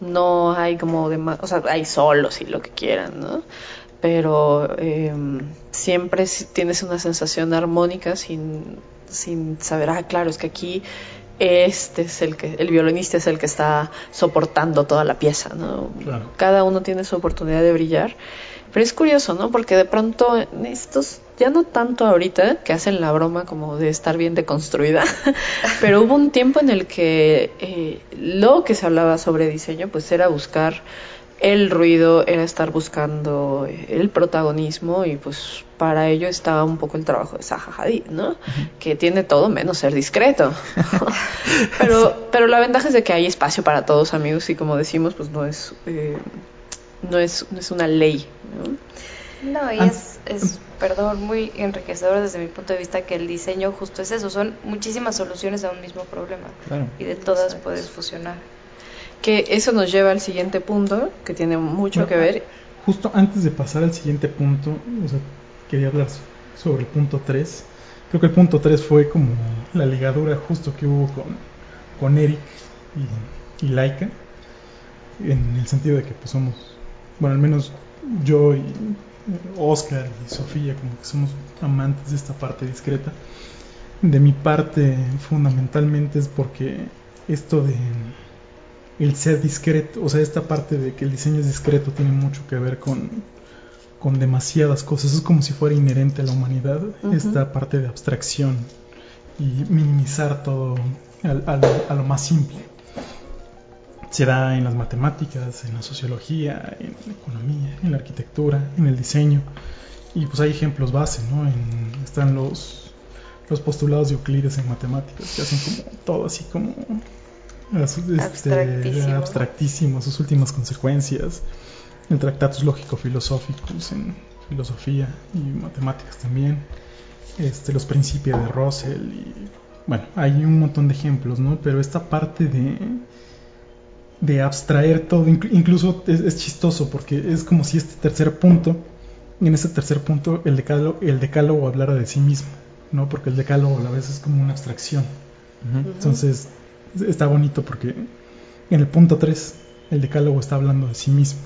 no hay como demás, o sea, hay solos y lo que quieran, ¿no? Pero em, siempre tienes una sensación armónica sin, sin saber, ah, claro, es que aquí este es el que, el violinista es el que está soportando toda la pieza, ¿no? Cada uno tiene su oportunidad de brillar. Pero es curioso, ¿no? Porque de pronto estos, ya no tanto ahorita, que hacen la broma como de estar bien deconstruida, pero hubo un tiempo en el que eh, lo que se hablaba sobre diseño, pues era buscar el ruido, era estar buscando el protagonismo y pues para ello estaba un poco el trabajo de Zaha Hadid, ¿no? Que tiene todo menos ser discreto. pero, pero la ventaja es de que hay espacio para todos, amigos, y como decimos, pues no es, eh, no es, no es una ley, ¿no? No, y ah, es, es, perdón, muy enriquecedor desde mi punto de vista que el diseño justo es eso, son muchísimas soluciones a un mismo problema y de todas puedes fusionar. Que eso nos lleva al siguiente punto, que tiene mucho que ver. Justo antes de pasar al siguiente punto, o sea, quería hablar sobre el punto 3. Creo que el punto 3 fue como la ligadura justo que hubo con, con Eric y, Laika, en el sentido de que pues somos, bueno, al menos yo y Oscar y Sofía como que somos amantes de esta parte discreta. De mi parte fundamentalmente es porque esto de el ser discreto, o sea, esta parte de que el diseño es discreto tiene mucho que ver con con demasiadas cosas. Es como si fuera inherente a la humanidad esta parte de abstracción y minimizar todo a, lo, más simple. Se da en las matemáticas, en la sociología, en la economía, en la arquitectura, en el diseño. Y pues hay ejemplos base, ¿no? están los, los postulados de Euclides en matemáticas, que hacen como todo así como este, abstractísimo, sus últimas consecuencias en tratados lógico-filosóficos, en filosofía y matemáticas también, este, los principios de Russell y bueno, hay un montón de ejemplos, ¿no? Pero esta parte de, de abstraer todo, incluso es, chistoso porque es como si este tercer punto, en ese tercer punto el decálogo, el decálogo hablara de sí mismo. ¿no? Porque el decálogo a la vez es como una abstracción. Entonces, está bonito porque en el punto 3 el decálogo está hablando de sí mismo.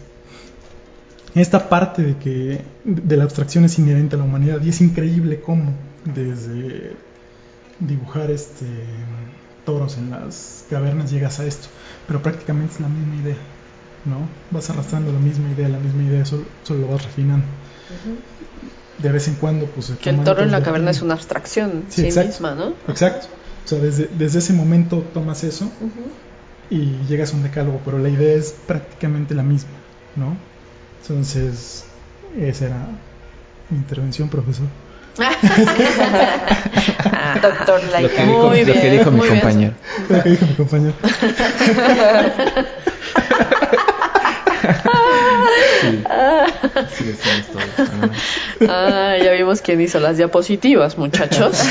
Esta parte de que de la abstracción es inherente a la humanidad y es increíble cómo desde dibujar este toros en las cavernas llegas a esto, pero prácticamente es la misma idea, ¿no? Vas arrastrando la misma idea, la misma idea, solo, solo lo vas refinando. De vez en cuando, pues... Que el toro en la caverna es una abstracción Sí, sí, exacto. misma, ¿no? Exacto. O sea, desde, desde ese momento tomas eso y llegas a un decálogo, pero la idea es prácticamente la misma, ¿no? Entonces, esa era mi intervención, profesor. Doctor Lo Laika. que dijo, Muy lo que dijo mi muy bien. compañero. Lo que dijo mi compañero. Sí. Ah, Ah, ya vimos quién hizo las diapositivas, muchachos.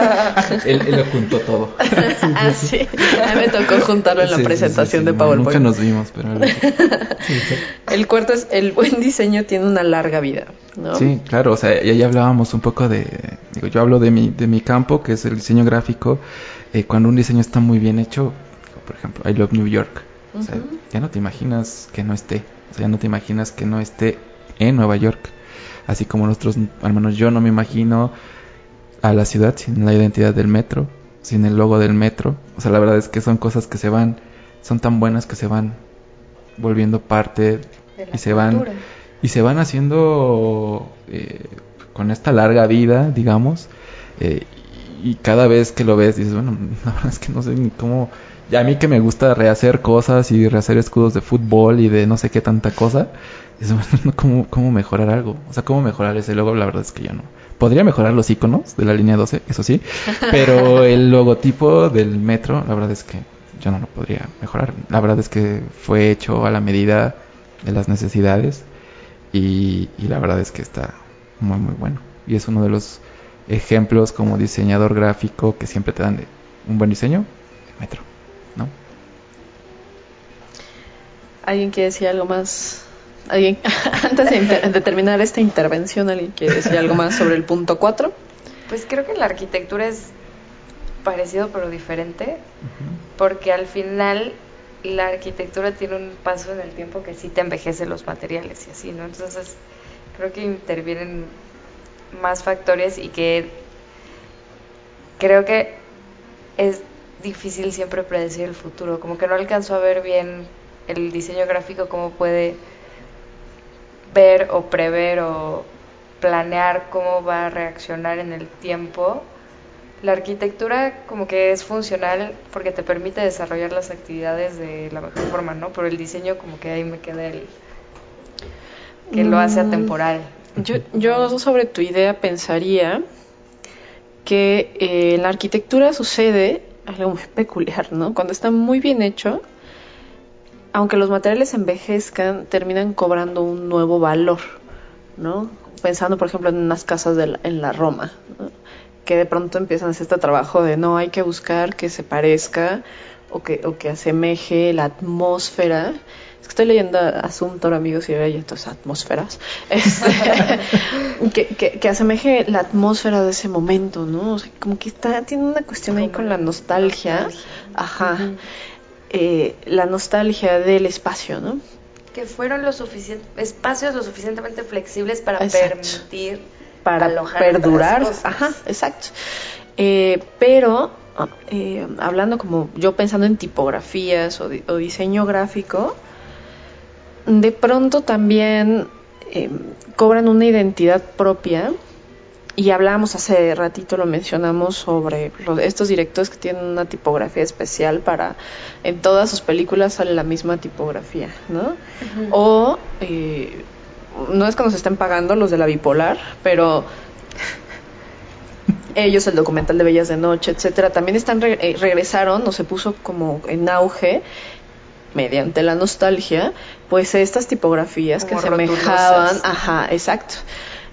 Él, él lo juntó todo. ah, sí. A mí me tocó juntarlo en la Sí, presentación sí, de PowerPoint. Nunca nos vimos, pero. El cuarto es, el buen diseño tiene una larga vida, ¿no? Sí, claro, o sea, ya, hablábamos un poco de, digo, yo hablo de mi, de mi campo, que es el diseño gráfico, eh, cuando un diseño está muy bien hecho, por ejemplo, I Love New York, o sea, Ujú. ya no te imaginas que no esté, o sea, no te imaginas que no esté en Nueva York, así como nosotros, al menos yo no me imagino a la ciudad sin la identidad del metro, sin el logo del metro, o sea, la verdad es que son cosas que se van, son tan buenas que se van volviendo parte De la y se van y se van haciendo eh, con esta larga vida, digamos, eh, y cada vez que lo ves dices, bueno, la verdad es que no sé ni cómo, ya a mí que me gusta rehacer cosas y rehacer escudos de fútbol y de no sé qué tanta cosa, dices, bueno, ¿cómo, cómo mejorar algo? O sea, ¿cómo mejorar ese logo? La verdad es que yo no. Podría mejorar los iconos de la línea 12, eso sí, pero el logotipo del metro, la verdad es que yo no lo podría mejorar. La verdad es que fue hecho a la medida de las necesidades y, y la verdad es que está muy muy bueno y es uno de los ejemplos como diseñador gráfico que siempre te dan de un buen diseño el metro ¿Alguien quiere decir algo más? ¿Alguien? Antes de, inter- de terminar esta intervención, ¿alguien quiere decir algo más sobre el punto 4? Pues creo que la arquitectura es parecido pero diferente, porque al final la arquitectura tiene un paso en el tiempo que sí te envejece los materiales y así, ¿no? Entonces creo que intervienen más factores y que creo que es difícil siempre predecir el futuro, como que no alcanzo a ver bien el diseño gráfico cómo puede ver o prever o planear cómo va a reaccionar en el tiempo. La arquitectura como que es funcional porque te permite desarrollar las actividades de la mejor forma, ¿no? Pero el diseño como que ahí me queda el que lo hace Mm. atemporal. Yo, yo sobre tu idea pensaría que eh, en la arquitectura sucede algo muy peculiar, ¿no? Cuando está muy bien hecho, aunque los materiales envejezcan, terminan cobrando un nuevo valor, ¿no? Pensando, por ejemplo, en unas casas de la- en la Roma, ¿no? que de pronto empiezan a hacer este trabajo de no hay que buscar que se parezca o que, o que asemeje la atmósfera. Es que estoy leyendo Asuntor, amigos, y hay estas atmósferas. Este, que, que, que asemeje la atmósfera de ese momento, ¿no? O sea, como que está, tiene una cuestión ahí con la nostalgia. Ajá. Eh, la nostalgia del espacio, ¿no? Que fueron los espacios lo suficientemente flexibles para Exacto. permitir para alojar perdurar. cosas. Ajá, exacto. Eh, pero ah, eh, hablando como yo pensando en tipografías o, di- o diseño gráfico, de pronto también eh, cobran una identidad propia. Y hablábamos hace ratito, lo mencionamos sobre lo- estos directores que tienen una tipografía especial para, en todas sus películas sale la misma tipografía, ¿no? O eh, no es que nos estén pagando los de la bipolar, pero ellos, el documental de Bellas de Noche, etcétera, también están re- eh, regresaron o se puso como en auge mediante la nostalgia, pues estas tipografías que Como asemejaban, ajá, exacto.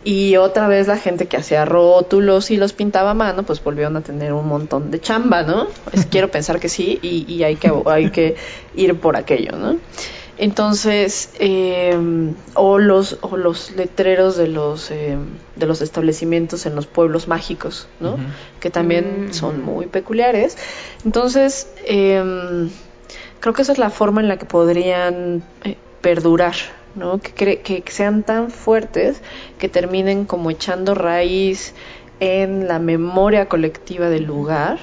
Y otra vez la gente que hacía rótulos y los pintaba a mano, pues volvieron a tener un montón de chamba, ¿no? Quiero pensar que sí y, y hay que hay que ir por aquello, ¿no? Entonces, eh, o, los, o los letreros de los, eh, de los establecimientos en los pueblos mágicos, ¿no? Que también Mm. son muy peculiares. Entonces, eh, creo que esa es la forma en la que podrían eh, perdurar, ¿no? Que, cre- que sean tan fuertes que terminen como echando raíz en la memoria colectiva del lugar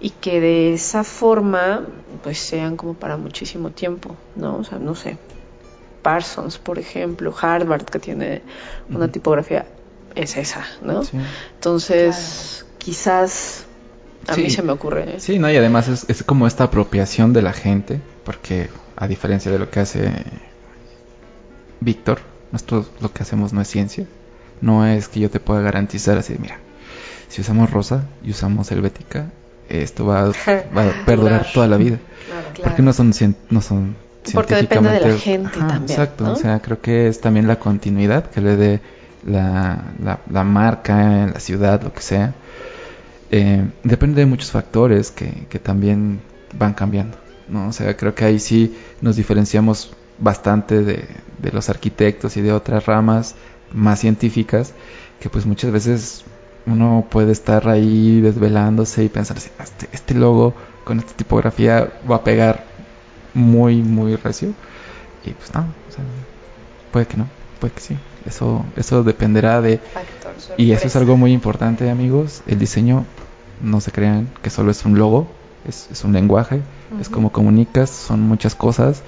y que de esa forma pues sean como para muchísimo tiempo, ¿no? O sea, no sé. Parsons, por ejemplo, Harvard que tiene una tipografía es esa, ¿no? Sí. Entonces, quizás a Sí. mí se me ocurre. ¿eh? Sí, no, y además es, es como esta apropiación de la gente, porque a diferencia de lo que hace Víctor, nosotros lo que hacemos no es ciencia, no es que yo te pueda garantizar así, mira, si usamos rosa y usamos helvética, esto va, a- va a perdurar Durar. toda la vida, Claro, porque no son, no son Porque depende de la científicamente- gente también, Exacto, ¿no? o sea, creo que es también la continuidad que le dé la, la, la marca, la ciudad, lo que sea. Eh, depende de muchos factores que, que también van cambiando, ¿no? O sea, creo que ahí sí nos diferenciamos bastante de, de los arquitectos y de otras ramas más científicas que pues muchas veces uno puede estar ahí desvelándose y pensar así, este, este logo con esta tipografía va a pegar muy, muy recio. Y pues no, o sea, puede que no, puede que sí. Eso, eso dependerá de... Factor Y eso es algo muy importante, amigos. El diseño, no se crean que solo es un logo, es, es un lenguaje, es como comunicas, son muchas cosas.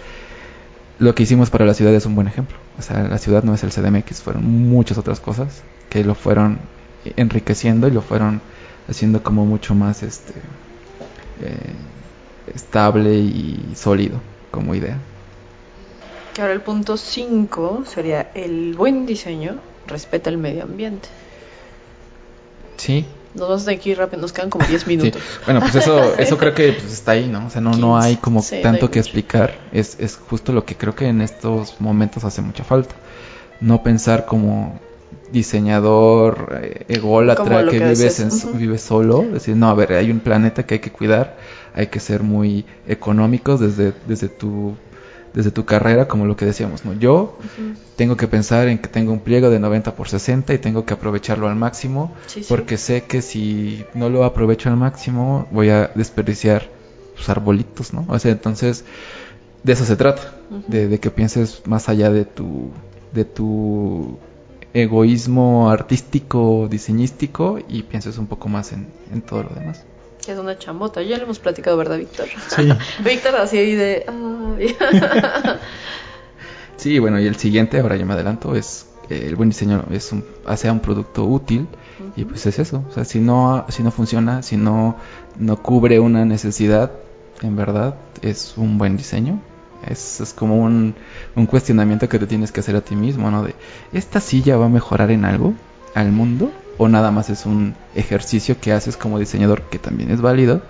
Lo que hicimos para la ciudad es un buen ejemplo. O sea, la ciudad no es el CDMX, fueron muchas otras cosas que lo fueron enriqueciendo y lo fueron haciendo como mucho más este eh, estable y sólido como idea. Que ahora el punto 5 sería el buen diseño respeta el medio ambiente. Sí, Nos vamos a tener que ir rápido, nos quedan como 10 minutos. Sí. Bueno, pues eso, eso creo que pues, está ahí, ¿no? O sea, no, no 15. hay como Sí, no tanto hay que mucho. explicar. Es, es justo lo que creo que en estos momentos hace mucha falta. No pensar como diseñador eh, ególatra que, que vives, en, vives solo. Decir, no, a ver, hay un planeta que hay que cuidar. Hay que ser muy económicos desde, desde tu desde tu carrera, como lo que decíamos, ¿no? Yo tengo que pensar en que tengo un pliego de 90 por 60 y tengo que aprovecharlo al máximo Sí, sí. porque sé que si no lo aprovecho al máximo voy a desperdiciar sus arbolitos, ¿no? O sea, entonces de eso se trata, de, de que pienses más allá de tu de tu egoísmo artístico, diseñístico y pienses un poco más en, en todo lo demás. Es una chambota. Ya lo hemos platicado, ¿verdad, Víctor? Sí. Víctor así de... Sí, bueno, y el siguiente, ahora ya me adelanto, es eh, el buen diseño es un, hace un producto útil y pues es eso, o sea, si no si no funciona, si no no cubre una necesidad, en verdad es un buen diseño. Es, es como un, un cuestionamiento que te tienes que hacer a ti mismo, ¿no? De, ¿esta silla va a mejorar en algo al mundo? ¿O nada más es un ejercicio que haces como diseñador que también es válido?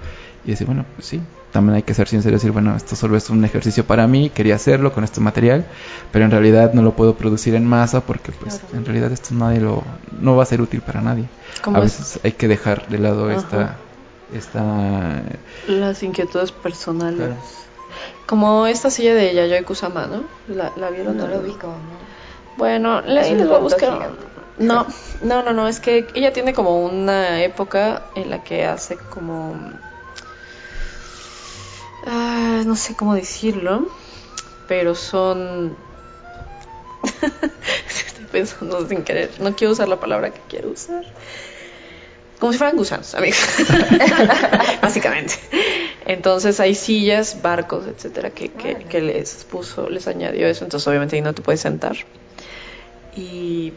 Y decir, bueno, pues sí, también hay que ser sincero y decir, bueno, esto solo es un ejercicio para mí, quería hacerlo con este material, pero en realidad no lo puedo producir en masa porque pues Claro. en realidad esto nadie lo, no va a ser útil para nadie. A es- veces hay que dejar de lado Ajá. esta, esta Las inquietudes personales. Claro. Como esta silla de Yayoi Kusama, ¿no? ¿La, la vieron? No lo ubico, ¿no? Bueno, le, Es ahí un les voy a buscar. gigante. No, no, no, no, es que ella tiene como una época en la que hace como... Ah, no sé cómo decirlo, pero son... Estoy pensando sin querer, no quiero usar la palabra que quiero usar. Como si fueran gusanos, amigos. Básicamente. Entonces hay sillas, barcos, etcétera, que, que, que les puso, les añadió eso. Entonces obviamente ahí no te puedes sentar. Y,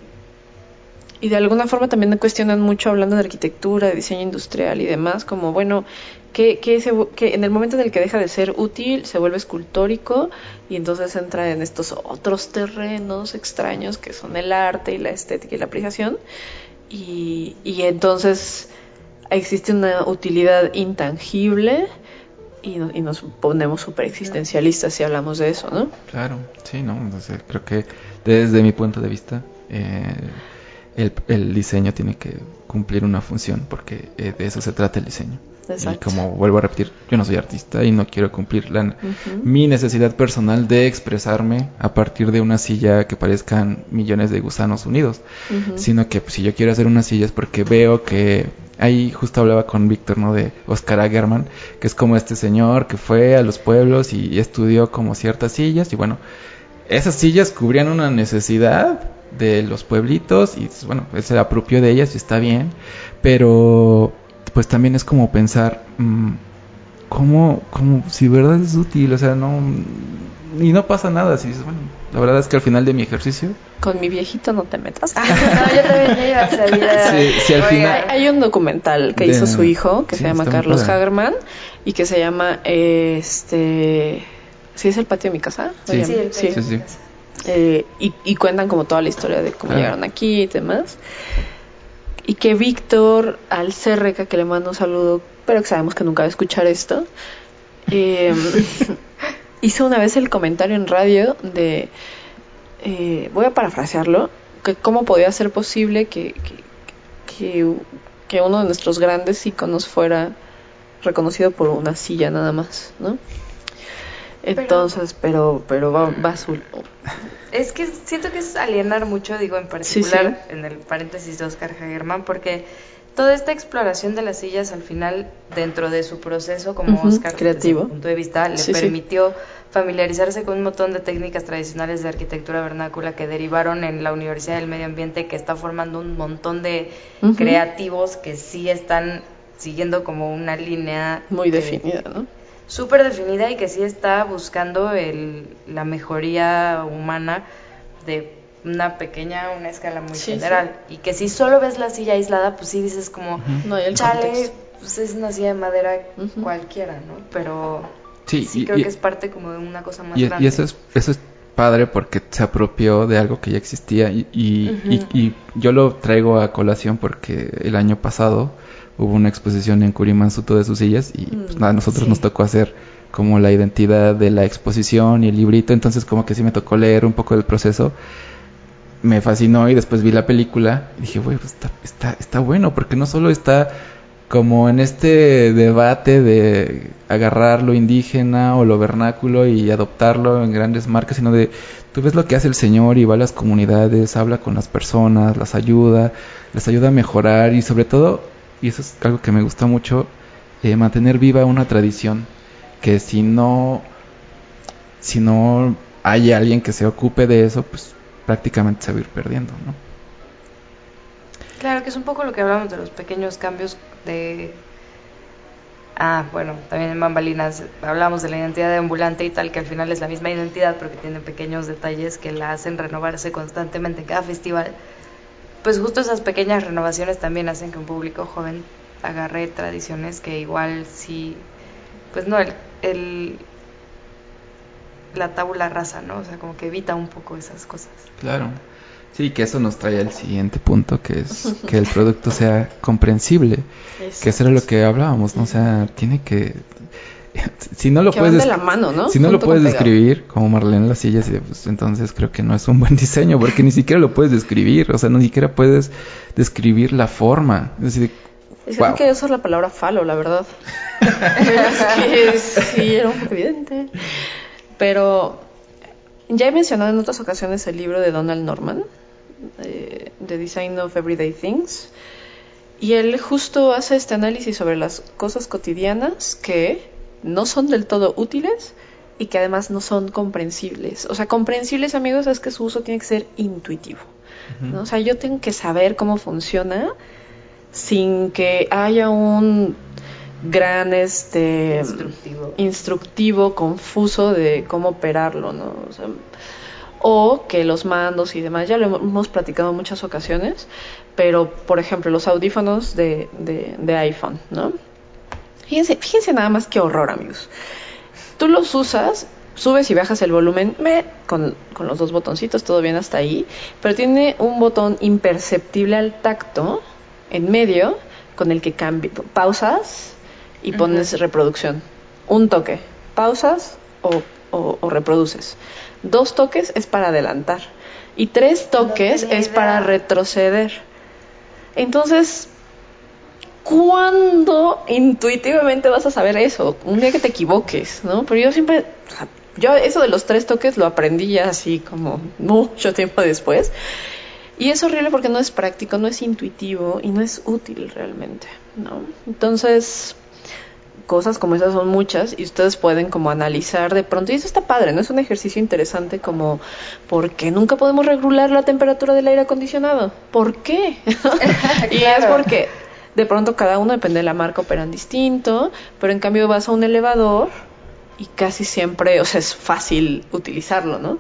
y de alguna forma también cuestionan mucho hablando de arquitectura, de diseño industrial y demás, como bueno, que, que, que en el momento en el que deja de ser útil se vuelve escultórico y entonces entra en estos otros terrenos extraños que son el arte y la estética y la apreciación y, y entonces existe una utilidad intangible y, y nos ponemos super existencialistas si hablamos de eso, ¿no? Claro, sí, no, entonces creo que desde mi punto de vista, eh, el, el diseño tiene que cumplir una función, porque eh, de eso se trata el diseño. Y como vuelvo a repetir, yo no soy artista y no quiero cumplir la, mi necesidad personal de expresarme a partir de una silla que parezcan millones de gusanos unidos, sino que pues, si yo quiero hacer una silla es porque veo que ahí justo hablaba con Víctor, ¿no? De Oscar Agerman, que es como este señor que fue a los pueblos y estudió como ciertas sillas y bueno, esas sillas cubrían una necesidad de los pueblitos y bueno, él se apropió de ellas y está bien, pero pues también es como pensar, mm, ¿cómo, cómo, si verdad es útil? O sea, no, y no pasa nada, si dices, bueno, la verdad es que al final de mi ejercicio... Con mi viejito no te metas. no, yo también iba a salir Sí, al final... Hay un documental que hizo su hijo, que se llama Carlos Hagerman, y que se llama, este... ¿Sí es el patio de mi casa? Sí, sí, sí. eh, y, y, cuentan como toda la historia de cómo llegaron aquí y demás y que Víctor Alcerreca, que le mando un saludo, pero que sabemos que nunca va a escuchar esto, em, hizo una vez el comentario en radio de, eh, voy a parafrasearlo, que cómo podía ser posible que, que, que, uno de nuestros grandes íconos fuera reconocido por una silla nada más, ¿no? Entonces, pero, pero va, va azul. Es que siento que es alienar mucho, digo en particular, en el paréntesis de Oscar Hagerman, porque toda esta exploración de las sillas al final, dentro de su proceso como Oscar, creativo, desde punto de vista, le permitió familiarizarse con un montón de técnicas tradicionales de arquitectura vernácula que derivaron en la Universidad del Medio Ambiente, que está formando un montón de creativos que sí están siguiendo como una línea muy definida, ¿no? Súper definida y que sí está buscando el, la mejoría humana de una pequeña, una escala muy general. Y que si solo ves la silla aislada, pues sí dices como, no, el chale, pues es una silla de madera cualquiera, ¿no? Pero sí, creo que es parte como de una cosa más grande. Y eso es, eso es padre porque se apropió de algo que ya existía y, y, y yo lo traigo a colación porque el año pasado hubo una exposición en Kurimansuto de sus sillas y pues, nada, a nosotros nos tocó hacer como la identidad de la exposición y el librito, entonces como que sí me tocó leer un poco del proceso. Me fascinó y después vi la película y dije, güey, pues está, está, está bueno, porque no solo está como en este debate de agarrar lo indígena o lo vernáculo y adoptarlo en grandes marcas, sino de tú ves lo que hace el Señor y va a las comunidades, habla con las personas, las ayuda, les ayuda a mejorar y sobre todo y eso es algo que me gusta mucho, eh, mantener viva una tradición que si no, si no hay alguien que se ocupe de eso, pues prácticamente se va a ir perdiendo, ¿no? Claro, que es un poco lo que hablamos de los pequeños cambios de... Ah, bueno, también en Bambalinas hablamos de la identidad de ambulante y tal, que al final es la misma identidad, pero que tiene pequeños detalles que la hacen renovarse constantemente en cada festival pues justo esas pequeñas renovaciones también hacen que un público joven agarre tradiciones que igual sí, pues no, el, el la tabula rasa, ¿no? O sea, como que evita un poco esas cosas. Claro. Sí, que eso nos trae al siguiente punto, que es que el producto sea comprensible. Que eso era lo que hablábamos, ¿no? O sea, tiene que si no lo puedes de la mano, ¿no? si no lo puedes describir como Marlene las sillas pues, entonces creo que no es un buen diseño porque ni siquiera lo puedes describir o sea ni siquiera puedes describir la forma. Es decir es que que usar la palabra falo la verdad. Es que sí era un poco evidente. Pero ya he mencionado en otras ocasiones el libro de Donald Norman eh, The Design of Everyday Things y él justo hace este análisis sobre las cosas cotidianas que no son del todo útiles y que además no son comprensibles. O sea, comprensibles, amigos, es que su uso tiene que ser intuitivo. ¿no? O sea, yo tengo que saber cómo funciona sin que haya un gran este instructivo, confuso de cómo operarlo, ¿no? O, que los mandos y demás, ya lo hemos platicado en muchas ocasiones, pero por ejemplo los audífonos de, de, de iPhone, ¿no? Fíjense, fíjense nada más qué horror, amigos. Tú los usas, subes y bajas el volumen me, con, con, los dos botoncitos, todo bien hasta ahí, pero tiene un botón imperceptible al tacto en medio con el que cambia, pausas y pones reproducción. Un toque, pausas o, o, o reproduces. Dos toques es para adelantar. Y tres toques es para retroceder. Entonces, ¿cuándo intuitivamente vas a saber eso? Un día que te equivoques, ¿no? Pero yo siempre, yo eso de los tres toques lo aprendí ya así como mucho tiempo después. Y es horrible porque no es práctico, no es intuitivo y no es útil realmente, ¿no? Entonces, cosas como esas son muchas y ustedes pueden como analizar de pronto y eso está padre, ¿no? Es un ejercicio interesante como ¿por qué nunca podemos regular la temperatura del aire acondicionado? ¿Por qué? y es porque de pronto cada uno depende de la marca operan distinto, pero en cambio vas a un elevador y casi siempre, o sea, es fácil utilizarlo, ¿no?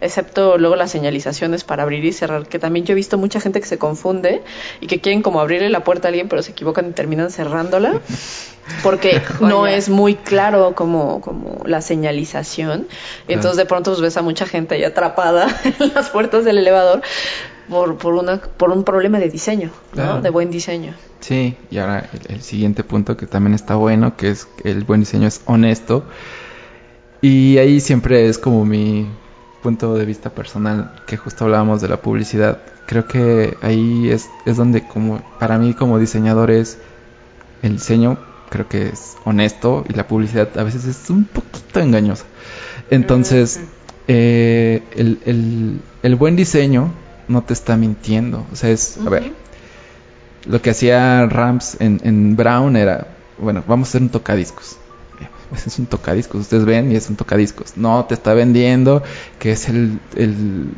Excepto luego las señalizaciones para abrir y cerrar, que también yo he visto mucha gente que se confunde y que quieren como abrirle la puerta a alguien, pero se equivocan y terminan cerrándola, porque no es muy claro como, como la señalización. Y entonces de pronto pues, ves a mucha gente ahí atrapada en las puertas del elevador por, por, una, por un problema de diseño, ¿no? Claro. De buen diseño. Sí, y ahora el, el siguiente punto que también está bueno, que es el buen diseño es honesto. Y ahí siempre es como mi punto de vista personal, que justo hablábamos de la publicidad. Creo que ahí es, es donde como para mí como diseñador es el diseño, creo que es honesto y la publicidad a veces es un poquito engañosa. Entonces, eh, el, el- el buen diseño no te está mintiendo. O sea, es, a ver, lo que hacía Rams en, en Brown era, bueno, vamos a hacer un tocadiscos. Ese es un tocadiscos, ustedes ven y es un tocadiscos. No te está vendiendo que es el, el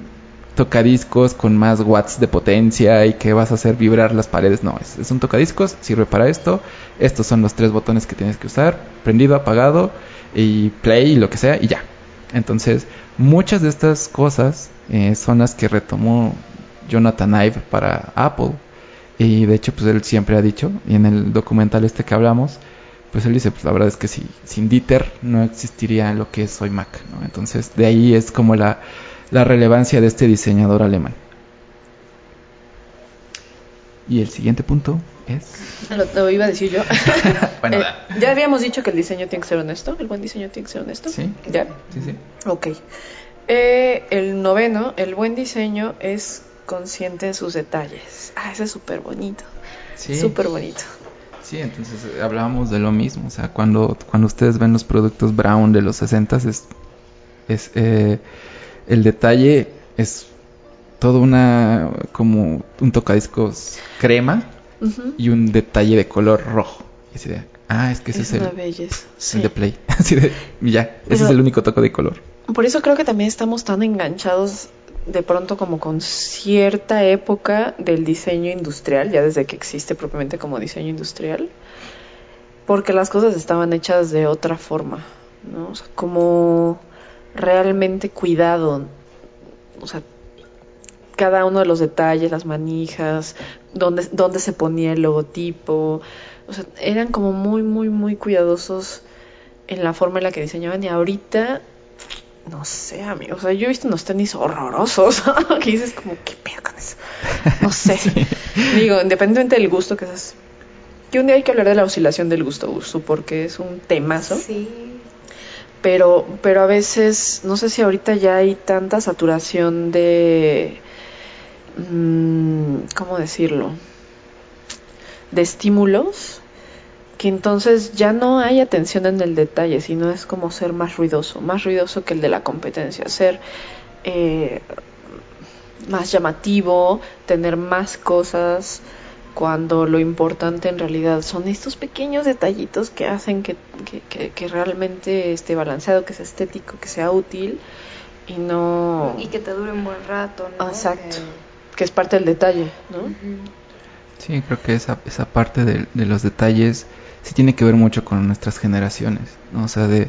tocadiscos con más watts de potencia y que vas a hacer vibrar las paredes. No, es, es un tocadiscos, sirve para esto. Estos son los tres botones que tienes que usar: prendido, apagado y play y lo que sea, y ya. Entonces, muchas de estas cosas eh, son las que retomó Jonathan Ive para Apple. Y de hecho, pues él siempre ha dicho, y en el documental este que hablamos, pues él dice, pues la verdad es que si, sin Dieter no existiría lo que es hoy Mac. Entonces, de ahí es como la relevancia de este diseñador alemán. Y el siguiente punto es... Lo, lo iba a decir yo. Bueno, Eh, ya habíamos dicho que el diseño tiene que ser honesto, el buen diseño tiene que ser honesto. Sí. ¿Ya? Sí, sí. Ok. Eh, el noveno, el buen diseño es consciente de sus detalles. Ah, ese es súper bonito. Sí. Súper bonito. Sí, entonces eh, hablábamos de lo mismo. O sea, cuando, cuando ustedes ven los productos Brown de los 60 es, es eh, el detalle es todo una como un tocadiscos crema Y un detalle de color rojo. Y así de, ah, es que ese Es es, una el, belleza. el de Play. Así de, ya, ese es el único toque de color. Por eso creo que también estamos tan enganchados de pronto como con cierta época del diseño industrial, ya desde que existe propiamente como diseño industrial, porque las cosas estaban hechas de otra forma, ¿no? O sea, como realmente cuidado, o sea, cada uno de los detalles, las manijas, dónde, dónde se ponía el logotipo, o sea, eran como muy, muy, muy cuidadosos en la forma en la que diseñaban y ahorita no sé, amigo. O sea, yo he visto unos tenis horrorosos que dices como, ¿qué pedo con eso? No sé. Digo, independientemente del gusto que seas. Que un día hay que hablar de la oscilación del gusto, Ursu, porque es un temazo. Sí. Pero, pero a veces, no sé si ahorita ya hay tanta saturación de... mm, ¿Cómo decirlo? De estímulos que entonces ya no hay atención en el detalle, sino es como ser más ruidoso, más ruidoso que el de la competencia, ser eh, más llamativo, tener más cosas, cuando lo importante en realidad son estos pequeños detallitos que hacen que, que, que- que realmente esté balanceado, que sea estético, que sea útil y no Y que te dure un buen rato, ¿no? Exacto. Que- es parte del detalle, ¿no? Sí, creo que esa, esa parte de, de los detalles sí tiene que ver mucho con nuestras generaciones, ¿no? O sea, de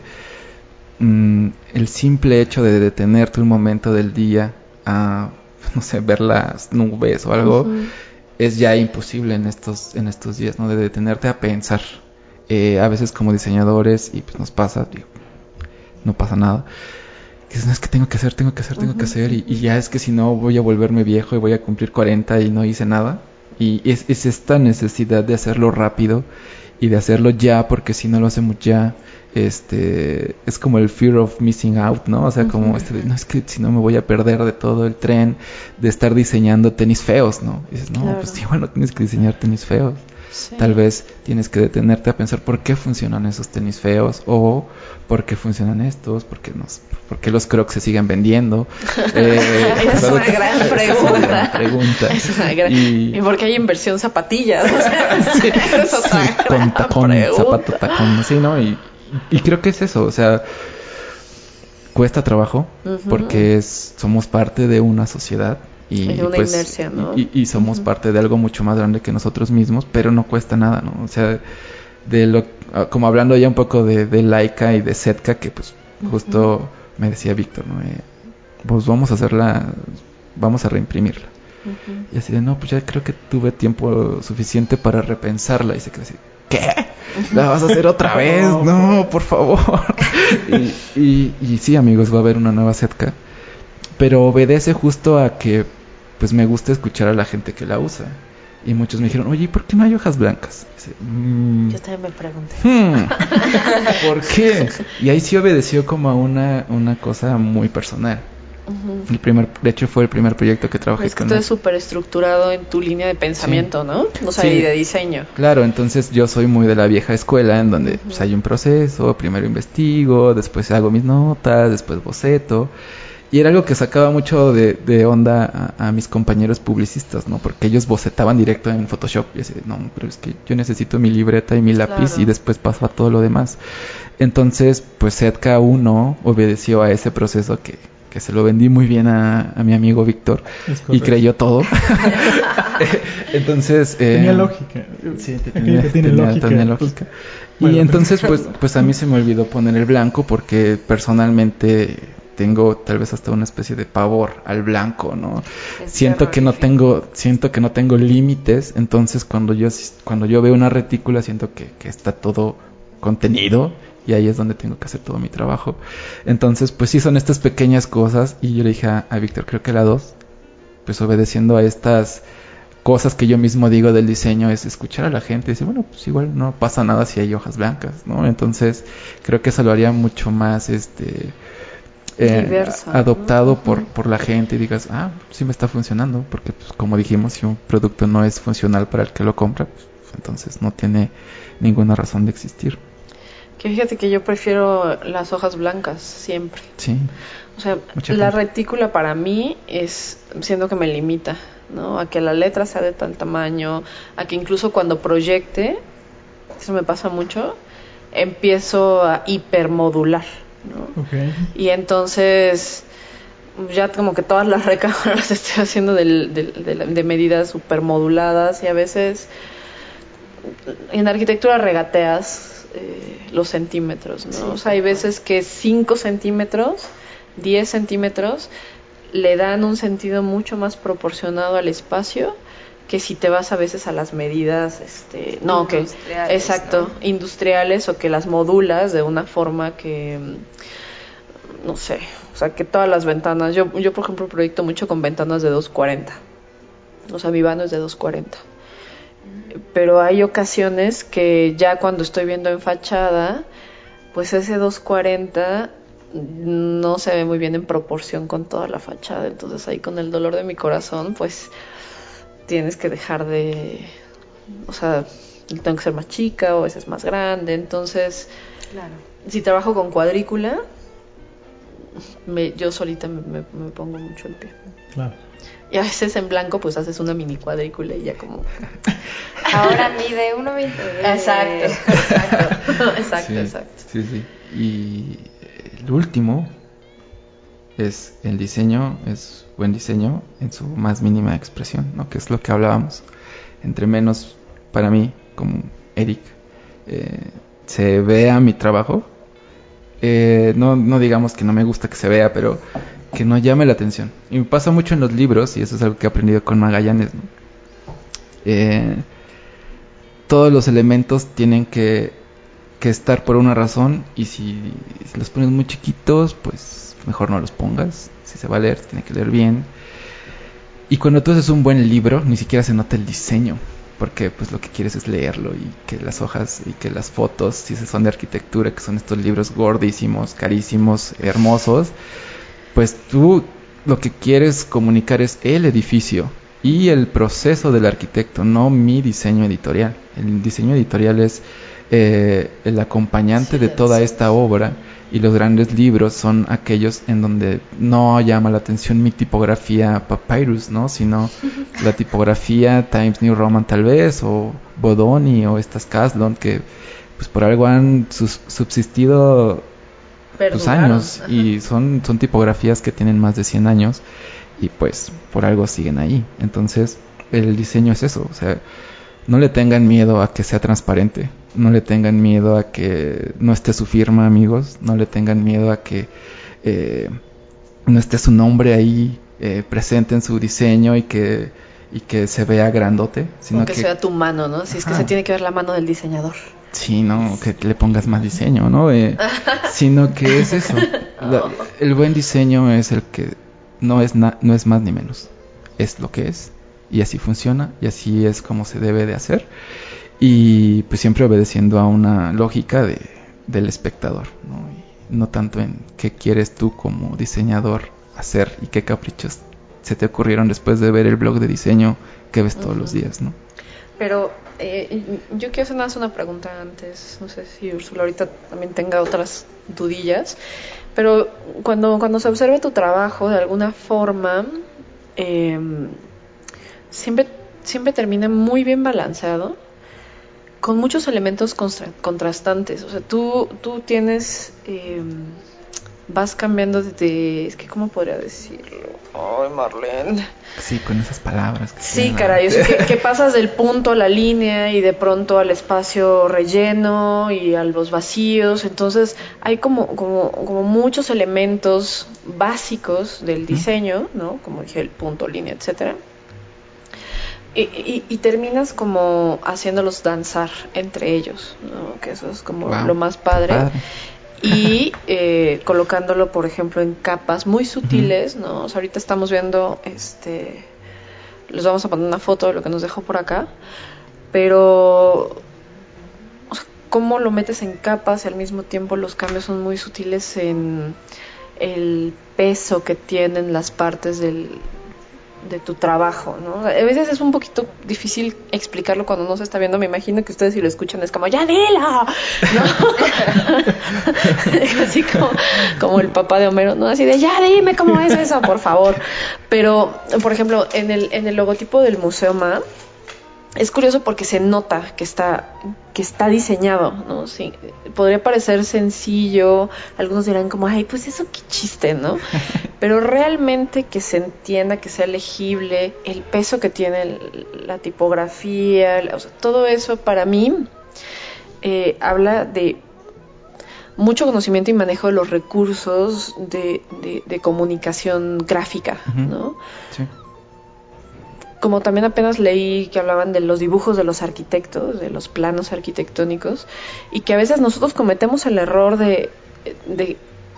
mm, el simple hecho de detenerte un momento del día a, no sé, ver las nubes o algo, es ya imposible en estos, en estos días, ¿no? De detenerte a pensar. Eh, a veces como diseñadores, y pues nos pasa, digo, no pasa nada. Que dices, no, es que tengo que hacer, tengo que hacer, tengo que hacer, y, y ya es que si no voy a volverme viejo y voy a cumplir 40 y no hice nada. Y es, es esta necesidad de hacerlo rápido y de hacerlo ya, porque si no lo hacemos ya, este es como el fear of missing out, ¿no? O sea, como este, no es que si no me voy a perder de todo el tren, de estar diseñando tenis feos, ¿no? Y dices, no, pues igual no tienes que diseñar tenis feos. Tal vez tienes que detenerte a pensar por qué funcionan esos tenis feos o por qué funcionan estos, por qué, nos, por qué los crocs se siguen vendiendo. Eh, es, una gran pregunta. Es una gran... y... ¿Y por qué hay inversión zapatillas? O sea, sí, eso sí, con tacón, zapato tacón, sí, ¿no? Y, y creo que es eso, o sea, cuesta trabajo porque es, somos parte de una sociedad y, una pues, inercia, ¿no? y, somos parte de algo mucho más grande que nosotros mismos, pero no cuesta nada, ¿no? O sea, de lo, ah, como hablando ya un poco de, de Laika y de Setka, que pues justo me decía Víctor, ¿no? Eh, pues vamos a hacerla, vamos a reimprimirla. Y así de, no, pues ya creo que tuve tiempo suficiente para repensarla. Y se quedó así, ¿qué? ¿La vas a hacer otra vez? No, por favor. y, y, y, sí, amigos, va a haber una nueva Setka. Pero obedece justo a que pues me gusta escuchar a la gente que la usa. Y muchos me dijeron, oye, ¿por qué no hay hojas blancas? Dice, mmm, Yo también me pregunté. Hmm, ¿Por qué? Y ahí sí obedeció como a una, una cosa muy personal. Uh -huh. El primer, de hecho fue el primer proyecto que trabajé es que con tú súper estructurado en tu línea de pensamiento, sí. ¿no? O sea, sí. y de diseño. Claro, entonces yo soy muy de la vieja escuela en donde uh -huh. pues, hay un proceso, primero investigo, después hago mis notas, después boceto. Y era algo que sacaba mucho de, de onda a, a, mis compañeros publicistas, ¿no? Porque ellos bocetaban directo en Photoshop. Y así, no, pero es que yo necesito mi libreta y mi lápiz claro. y después paso a todo lo demás. Entonces, pues Setka 1 obedeció a ese proceso que, que se lo vendí muy bien a, a mi amigo Víctor y creyó todo. entonces... Eh, tenía lógica. Sí, tenía, que tiene tenía, lógica. tenía lógica. Y bueno, entonces, pues, pues a mí se me olvidó poner el blanco porque personalmente tengo tal vez hasta una especie de pavor al blanco, ¿no? Es siento que no tengo, siento que no tengo límites, entonces cuando yo cuando yo veo una retícula siento que, que, está todo contenido y ahí es donde tengo que hacer todo mi trabajo. Entonces, pues sí son estas pequeñas cosas y yo le dije a, a Víctor, creo que la dos, pues obedeciendo a estas cosas que yo mismo digo del diseño es escuchar a la gente y decir, bueno, pues igual no pasa nada si hay hojas blancas, ¿no? Entonces, creo que eso lo haría mucho más este eh, Diverso, adoptado ¿no? por, por la gente y digas, ah, sí me está funcionando, porque pues, como dijimos, si un producto no es funcional para el que lo compra, pues, entonces no tiene ninguna razón de existir. Que fíjate que yo prefiero las hojas blancas siempre. Sí. O sea, Mucha la gente. retícula para mí es, siendo que me limita, ¿no? A que la letra sea de tal tamaño, a que incluso cuando proyecte, eso me pasa mucho, empiezo a hipermodular. ¿No? Okay. Y entonces ya como que todas las recámaras las estoy haciendo de, de, de, de medidas super moduladas y a veces en arquitectura regateas eh, los centímetros, ¿no? Sí, o sea, hay veces que 5 centímetros, 10 centímetros le dan un sentido mucho más proporcionado al espacio que si te vas a veces a las medidas este no que exacto ¿no? industriales o que las modulas de una forma que no sé o sea que todas las ventanas yo yo por ejemplo proyecto mucho con ventanas de 240 o sea mi vano es de 240 pero hay ocasiones que ya cuando estoy viendo en fachada pues ese 240 no se ve muy bien en proporción con toda la fachada entonces ahí con el dolor de mi corazón pues tienes que dejar de, o sea, tengo que ser más chica o a veces más grande, entonces, claro. si trabajo con cuadrícula, me, yo solita me, me, me, pongo mucho el pie. Claro. Y a veces en blanco pues haces una mini cuadrícula y ya como... Ahora mide 1,20. Exacto, exacto, exacto, sí, exacto. Sí, sí. Y el último es el diseño, es buen diseño en su más mínima expresión, ¿no? Que es lo que hablábamos. Entre menos, para mí, como Eric, eh, se vea mi trabajo, eh, no, no digamos que no me gusta que se vea, pero que no llame la atención. Y me pasa mucho en los libros, y eso es algo que he aprendido con Magallanes, eh, todos los elementos tienen que, que estar por una razón, y si, si los pones muy chiquitos, pues mejor no los pongas. Si se va a leer, se tiene que leer bien. Y cuando tú haces un buen libro, ni siquiera se nota el diseño. porque pues lo que quieres es leerlo y que las hojas y que las fotos, si son de arquitectura, que son estos libros gordísimos, carísimos, hermosos, pues tú lo que quieres comunicar es el edificio y el proceso del arquitecto, no mi diseño editorial. El diseño editorial es eh, el acompañante de toda esta obra y los grandes libros son aquellos en donde no llama la atención mi tipografía Papyrus, ¿no? Sino la tipografía Times New Roman tal vez o Bodoni o estas Caslon que pues por algo han subsistido tus años y son, son tipografías que tienen más de 100 años y pues por algo siguen ahí. Entonces el diseño es eso, o sea, no le tengan miedo a que sea transparente, no le tengan miedo a que no esté su firma, amigos, no le tengan miedo a que eh, no esté su nombre ahí eh, presente en su diseño y que, y que se vea grandote, sino que, sea tu mano, ¿no? Si es que se tiene que ver la mano del diseñador. Sí, no, que le pongas más diseño, ¿no? Eh, sino que es eso. el buen diseño es el que no es, no es más ni menos. Es lo que es. Y así funciona. Y así es como se debe de hacer. Y pues siempre obedeciendo a una lógica de, del espectador. ¿no? no tanto en qué quieres tú como diseñador hacer y qué caprichos se te ocurrieron después de ver el blog de diseño que ves todos los días, ¿no? Pero eh, yo quiero hacer más una pregunta antes. No sé si Úrsula ahorita también tenga otras dudillas. Pero cuando, cuando se observa tu trabajo, de alguna forma, em, siempre, siempre termina muy bien balanceado, con muchos elementos contrastantes. O sea, tú, tú tienes. Em, vas cambiando de. Es que, ¿cómo podría decirlo? Ay, Marlene. Sí, con esas palabras. sí, caray. que, pasas del punto a la línea y de pronto al espacio relleno y a los vacíos. Entonces, hay como, como, como muchos elementos básicos del diseño, ¿no? Como dije, el punto, línea, etcétera. Y, terminas como haciéndolos danzar entre ellos, ¿no? que eso es como lo más padre y eh, colocándolo, por ejemplo, en capas muy sutiles, ¿no? ahorita estamos viendo, este, les vamos a poner una foto de lo que nos dejó por acá, pero cómo lo metes en capas y al mismo tiempo los cambios son muy sutiles en el peso que tienen las partes del, de tu trabajo, ¿no? A veces es un poquito difícil explicarlo cuando no se está viendo. Me imagino que ustedes si lo escuchan es como, ¡ya dilo! ¿No? Así como, como el papá de Homero, ¿no? Así de, ¡ya dime cómo es eso, por favor! Pero, por ejemplo, en el, en el logotipo del Museo MA, es curioso porque se nota que está que está diseñado, ¿no? Sí, podría parecer sencillo, algunos dirán como, ay, pues eso qué chiste, ¿no? Pero realmente que se entienda, que sea legible, el peso que tiene la tipografía, todo eso para mí eh, habla de mucho conocimiento y manejo de los recursos de, de, comunicación gráfica, ¿no? Sí como también apenas leí que hablaban de los dibujos de los arquitectos, de los planos arquitectónicos, y que a veces nosotros cometemos el error de,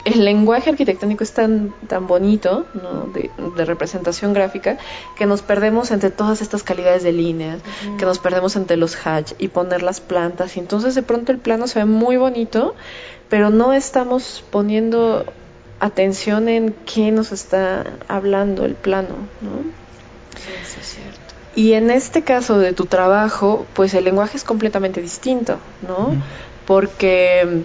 el lenguaje arquitectónico es tan, tan bonito, ¿no? de, representación gráfica, que nos perdemos entre todas estas calidades de líneas, que nos perdemos entre los hatch y poner las plantas, y entonces de pronto el plano se ve muy bonito, pero no estamos poniendo atención en qué nos está hablando el plano, ¿no? Y en este caso de tu trabajo, pues el lenguaje es completamente distinto, ¿no? Porque mm,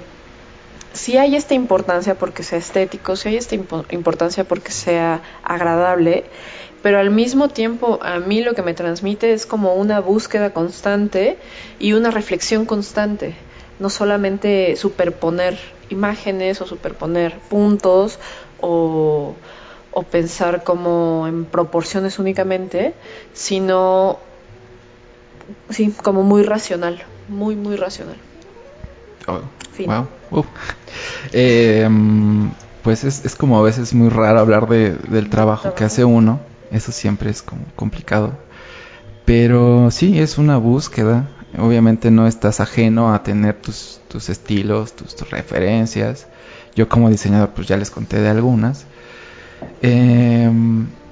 si hay esta importancia porque sea estético, si hay esta importancia porque sea agradable, pero al mismo tiempo a mí lo que me transmite es como una búsqueda constante y una reflexión constante, no solamente superponer imágenes o superponer puntos o o pensar como en proporciones únicamente, sino sí, como muy racional, muy, muy racional. Oh, wow. Eh, pues es, es, como a veces muy raro hablar de, del trabajo que hace uno, eso siempre es como complicado, pero sí, es una búsqueda, obviamente no estás ajeno a tener tus, tus estilos, tus, tus referencias, yo como diseñador pues ya les conté de algunas, eh,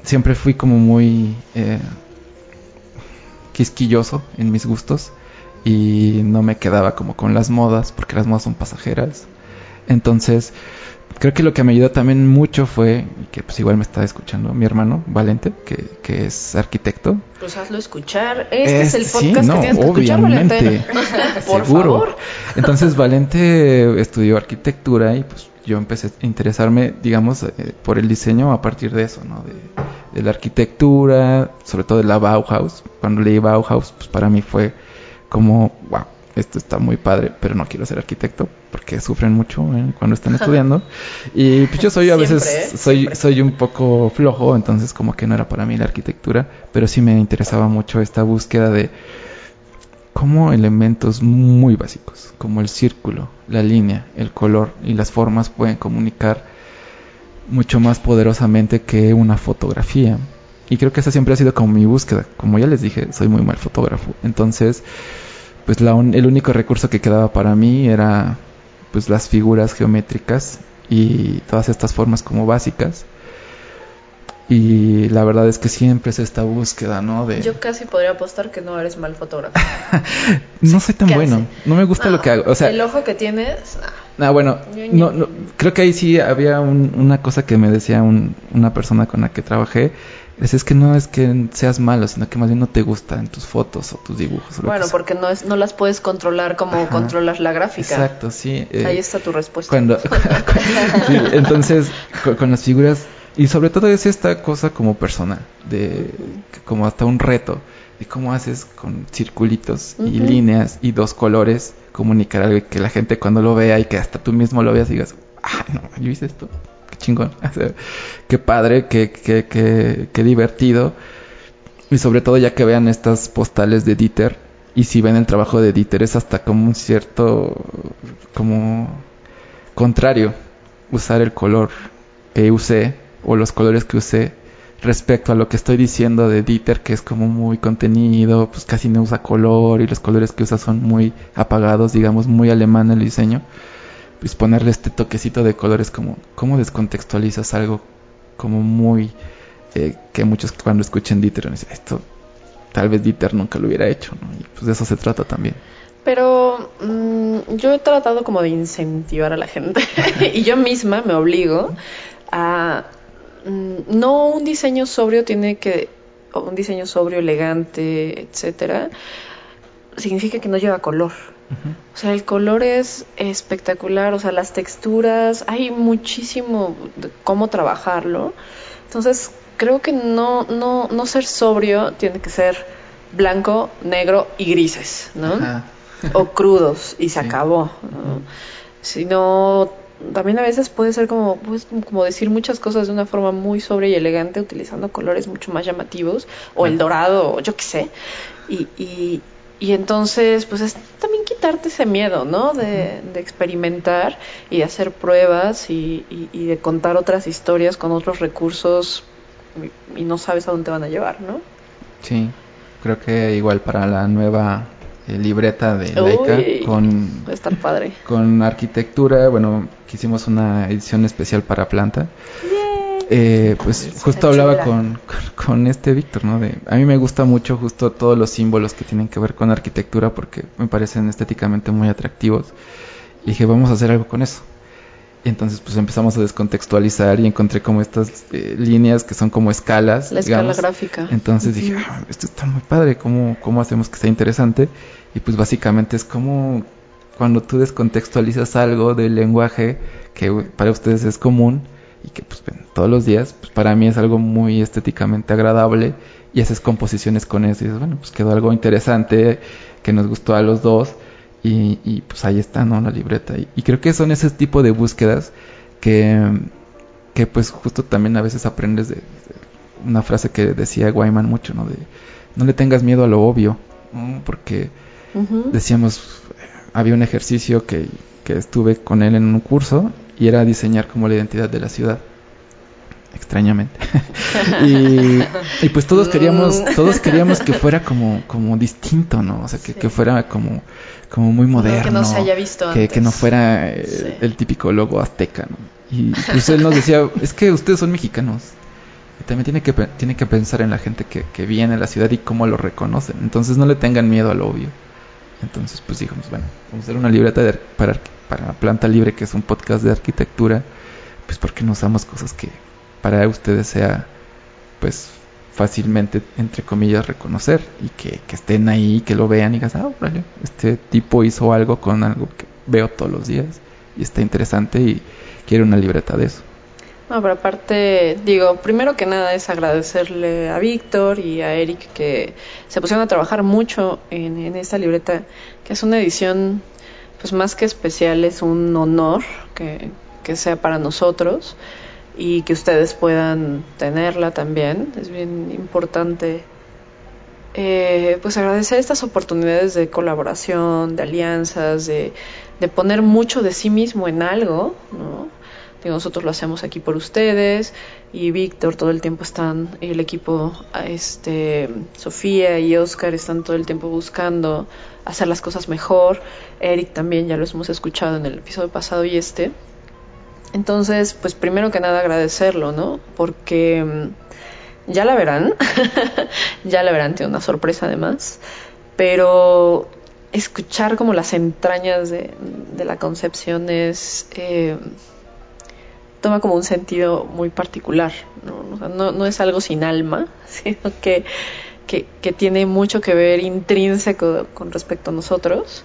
siempre fui como muy... Eh, quisquilloso en mis gustos y no me quedaba como con las modas, porque las modas son pasajeras. Entonces, creo que lo que me ayudó también mucho fue, que pues igual me está escuchando mi hermano Valente, que, que es arquitecto. Pues hazlo escuchar. Este es, el podcast que tienes que escuchar, Valente. Por Favor. Entonces Valente estudió arquitectura y pues yo empecé a interesarme, digamos, eh, por el diseño a partir de eso, ¿no? De, de, la arquitectura, sobre todo de la Bauhaus. Cuando leí Bauhaus, pues para mí fue como, wow, esto está muy padre, pero no quiero ser arquitecto porque sufren mucho ¿eh? cuando están estudiando. Y pues yo soy a veces, soy, soy un poco flojo, entonces como que no era para mí la arquitectura, pero sí me interesaba mucho esta búsqueda de cómo elementos muy básicos, como el círculo, la línea, el color y las formas pueden comunicar mucho más poderosamente que una fotografía. Y creo que esa siempre ha sido como mi búsqueda. Como ya les dije, soy muy mal fotógrafo. Entonces, pues la el único recurso que quedaba para mí era pues las figuras geométricas y todas estas formas como básicas. Y la verdad es que siempre es esta búsqueda, ¿no? De... Yo casi podría apostar que no eres mal fotógrafo. no soy tan bueno. No me gusta lo que hago. O sea, el ojo que tienes. Ah, bueno, no, no, creo que ahí sí había una cosa que me decía una persona con la que trabajé es, es que no es que seas malo, sino que más bien no te gustan tus fotos o tus dibujos. bueno, porque no es, no las puedes controlar como controlas la gráfica. Exacto, sí. Eh, Ahí está tu respuesta. Cuando, entonces, con, las figuras, y sobre todo es esta cosa como persona, de como hasta un reto, de cómo haces con circulitos y líneas y dos colores comunicar algo y que la gente cuando lo vea y que hasta tú mismo lo veas digas, ah, no, yo hice esto chingón. qué padre, qué, qué, qué, qué divertido. Y sobre todo ya que vean estas postales de Dieter. Y si ven el trabajo de Dieter es hasta como un cierto, como contrario, usar el color que usé o los colores que usé respecto a lo que estoy diciendo de Dieter, que es como muy contenido, pues casi no usa color y los colores que usa son muy apagados, digamos, muy alemán el diseño pues ponerle este toquecito de colores como cómo descontextualizas algo como muy eh, que muchos cuando escuchen Dieter dicen esto tal vez Dieter nunca lo hubiera hecho ¿no? y pues de eso se trata también pero mm, yo he tratado como de incentivar a la gente y yo misma me obligo a mm, no un diseño sobrio tiene que un diseño sobrio elegante etcétera significa que no lleva color o sea, el color es espectacular, o sea, las texturas, hay muchísimo de cómo trabajarlo. Entonces, creo que no, no, no ser sobrio tiene que ser blanco, negro y grises, ¿no? o crudos y se acabó, ¿no? Sino también a veces puede ser como, pues, como decir muchas cosas de una forma muy sobria y elegante utilizando colores mucho más llamativos o el dorado o yo qué sé y, y, y entonces, pues es también quitarte ese miedo, ¿no? De, experimentar y de hacer pruebas y, de contar otras historias con otros recursos y, no sabes a dónde van a llevar, ¿no? Sí, creo que igual para la nueva eh, libreta de Laika con, padre. con arquitectura, bueno, hicimos una edición especial para planta. Eh, pues justo hablaba con, con, este Víctor, ¿no? De, a mí me gusta mucho justo todos los símbolos que tienen que ver con arquitectura porque me parecen estéticamente muy atractivos. Y dije, vamos a hacer algo con eso. Y entonces pues empezamos a descontextualizar y encontré como estas eh, líneas que son como escalas. La escala gráfica. Entonces dije, ah, esto está muy padre, ¿cómo, ¿cómo hacemos que sea interesante? Y pues básicamente es como cuando tú descontextualizas algo del lenguaje que para ustedes es común y que pues ven todos los días, pues para mí es algo muy estéticamente agradable y haces composiciones con eso y dices, bueno, pues quedó algo interesante que nos gustó a los dos y, y pues ahí está, ¿no? La libreta. Y, creo que son ese tipo de búsquedas que, que pues justo también a veces aprendes de, una frase que decía Wyman mucho, ¿no? De no le tengas miedo a lo obvio, porque decíamos, había un ejercicio que, que estuve con él en un curso y era diseñar como la identidad de la ciudad extrañamente y, pues todos queríamos mm. todos queríamos que fuera como como distinto no o sea que, que fuera como como muy moderno que no se haya visto que, que no fuera el, típico logo azteca ¿no? y pues él nos decía es que ustedes son mexicanos Y también tiene que, tiene que pensar en la gente que, que viene a la ciudad y cómo lo reconocen. Entonces no le tengan miedo al obvio. Entonces pues dijimos, bueno, vamos a hacer una libreta de, para, para Planta Libre, que es un podcast de arquitectura, pues porque no usamos cosas que para ustedes sea pues fácilmente, entre comillas, reconocer y que, que estén ahí, que lo vean y digas, ah, este tipo hizo algo con algo que veo todos los días y está interesante y quiero una libreta de eso. No, pero aparte, digo, primero que nada es agradecerle a Víctor y a Eric que se pusieron a trabajar mucho en, en, esta libreta, que es una edición, pues más que especial, es un honor que, que sea para nosotros y que ustedes puedan tenerla también. Es bien importante eh, pues agradecer estas oportunidades de colaboración, de alianzas, de, de poner mucho de sí mismo en algo, ¿no? nosotros lo hacemos aquí por ustedes y Víctor todo el tiempo están el equipo este Sofía y Oscar están todo el tiempo buscando hacer las cosas mejor. Eric también ya lo hemos escuchado en el episodio pasado y este. Entonces pues primero que nada agradecerlo no porque mm, ya la verán. Ya la verán tiene una sorpresa además. Pero escuchar como las entrañas de, de la concepción es eh, toma como un sentido muy particular, ¿no? No, no, es algo sin alma, sino que, que, que, tiene mucho que ver intrínseco con respecto a nosotros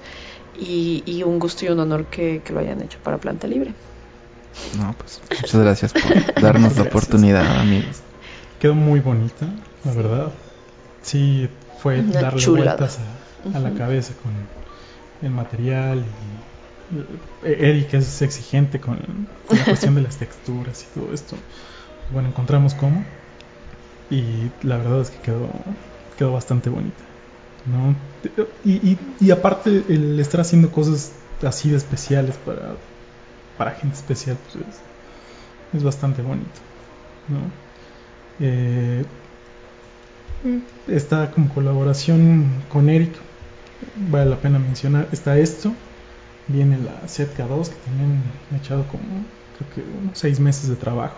y, y un gusto y un honor que, que, lo hayan hecho para Planta Libre. No, pues muchas gracias por darnos la oportunidad, amigos. Quedó muy bonita, la verdad. Sí, fue Una darle chulada. vueltas a, a uh -huh. la cabeza con el material y Eric es exigente con, con la cuestión de las texturas y todo esto. Bueno, encontramos cómo y la verdad es que quedó, quedó bastante bonita. ¿no? Y, aparte el estar haciendo cosas así de especiales para, para gente especial pues es, bastante bonito. ¿no? Eh, esta como colaboración con Eric vale la pena mencionar está esto viene la ZK2 que también me he echado como creo que unos seis meses de trabajo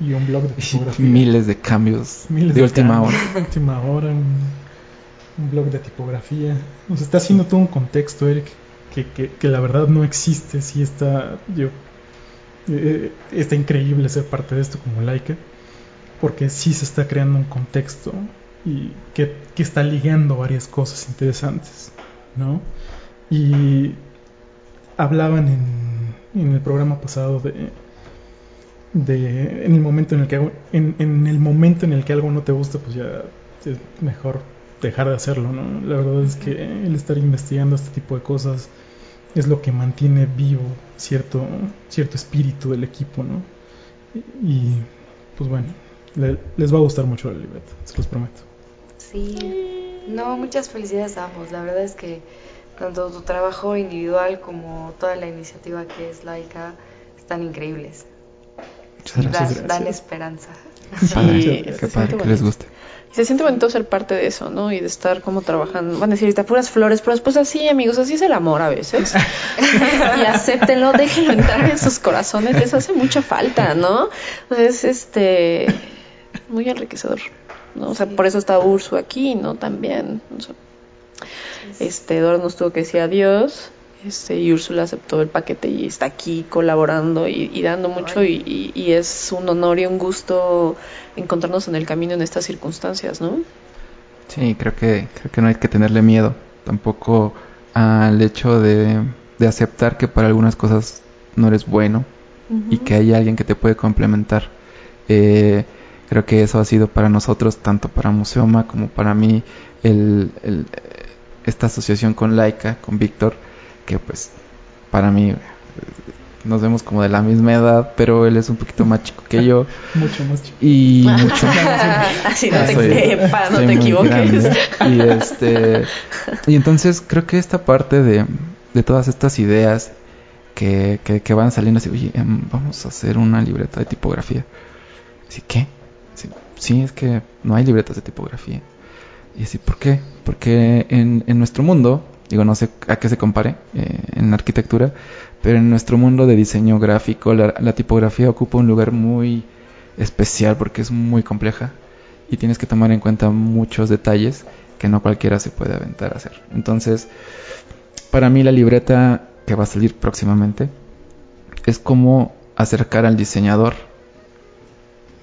y un blog de tipografía. Miles de cambios miles de, de última cambios, hora. última hora un, un, blog de tipografía. Nos está haciendo todo un contexto Eric que, que, que la verdad no existe. Si está yo eh, está increíble ser parte de esto como laica porque sí se está creando un contexto y que, que está ligando varias cosas interesantes ¿no? y hablaban en, en, el programa pasado de, de en el momento en el que hago, en, en, el momento en el que algo no te gusta pues ya es mejor dejar de hacerlo no la verdad es que el estar investigando este tipo de cosas es lo que mantiene vivo cierto cierto espíritu del equipo no y pues bueno le, les va a gustar mucho la libreta se los prometo. Sí. No muchas felicidades a ambos. La verdad es que tanto tu trabajo individual como toda la iniciativa que es laica están increíbles. Muchas dan, gracias. dan esperanza. Sí, qué padre que les guste. Y se siente bonito ser parte de eso, ¿no? Y de estar como trabajando. Van a decir ahorita puras flores, pero después así, amigos, así es el amor a veces. y acéptenlo, déjenlo entrar en sus corazones, les hace mucha falta, ¿no? Es este muy enriquecedor, ¿no? O sea, por eso está Ursu aquí, ¿no? También. O sea, este Eduardo nos tuvo que decir adiós este y Úrsula aceptó el paquete y está aquí colaborando y, y dando mucho y, y, y, es un honor y un gusto encontrarnos en el camino en estas circunstancias no sí creo que creo que no hay que tenerle miedo tampoco al hecho de, de aceptar que para algunas cosas no eres bueno uh -huh. y que hay alguien que te puede complementar eh, creo que eso ha sido para nosotros tanto para Museoma como para mí el, el esta asociación con Laika, con Víctor, que pues para mí nos vemos como de la misma edad, pero él es un poquito más chico que yo. mucho más chico. Y mucho Así no te, soy, epa, no te equivoques. Grande. Y este y entonces creo que esta parte de, de todas estas ideas que, que, que, van saliendo así, oye, vamos a hacer una libreta de tipografía. Así, ¿qué? Sí, sí, es que no hay libretas de tipografía. Y así, ¿por qué? Porque en, en, nuestro mundo, digo, no sé a qué se compare eh, en arquitectura, pero en nuestro mundo de diseño gráfico, la, la, tipografía ocupa un lugar muy especial porque es muy compleja y tienes que tomar en cuenta muchos detalles que no cualquiera se puede aventar a hacer. Entonces, para mí la libreta que va a salir próximamente es como acercar al diseñador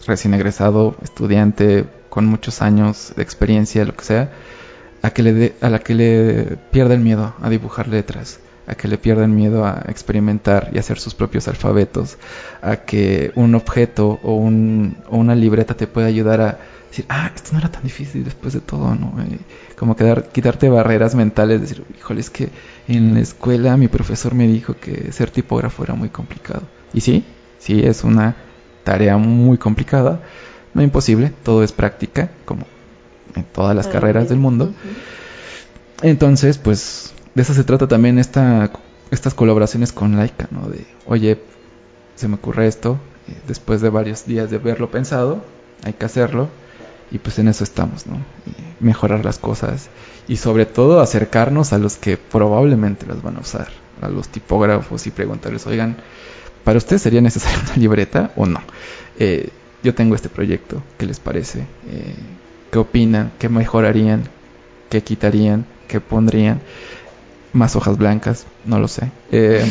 recién egresado, estudiante con muchos años de experiencia, lo que sea, a que le a la que le pierda el miedo a dibujar letras, a que le pierda el miedo a experimentar y hacer sus propios alfabetos, a que un objeto o, un, o una libreta te pueda ayudar a decir, ah, esto no era tan difícil después de todo, ¿no? Como quedar, quitarte barreras mentales, decir, híjole, es que en la escuela mi profesor me dijo que ser tipógrafo era muy complicado. Y sí, sí, es una tarea muy complicada, no imposible, todo es práctica, como en todas las carreras del mundo. Entonces, pues, de eso se trata también esta, estas colaboraciones con Laika, ¿no? De, oye, se me ocurre esto, eh, después de varios días de haberlo pensado, hay que hacerlo, y pues en eso estamos, ¿no? mejorar las cosas y sobre todo acercarnos a los que probablemente las van a usar, a los tipógrafos y preguntarles, oigan, ¿para ustedes sería necesaria una libreta o no? Eh, yo tengo este proyecto, ¿qué les parece? Eh, ¿Qué opinan? ¿Qué mejorarían? ¿Qué quitarían? ¿Qué pondrían? Más hojas blancas, no lo sé. Eh,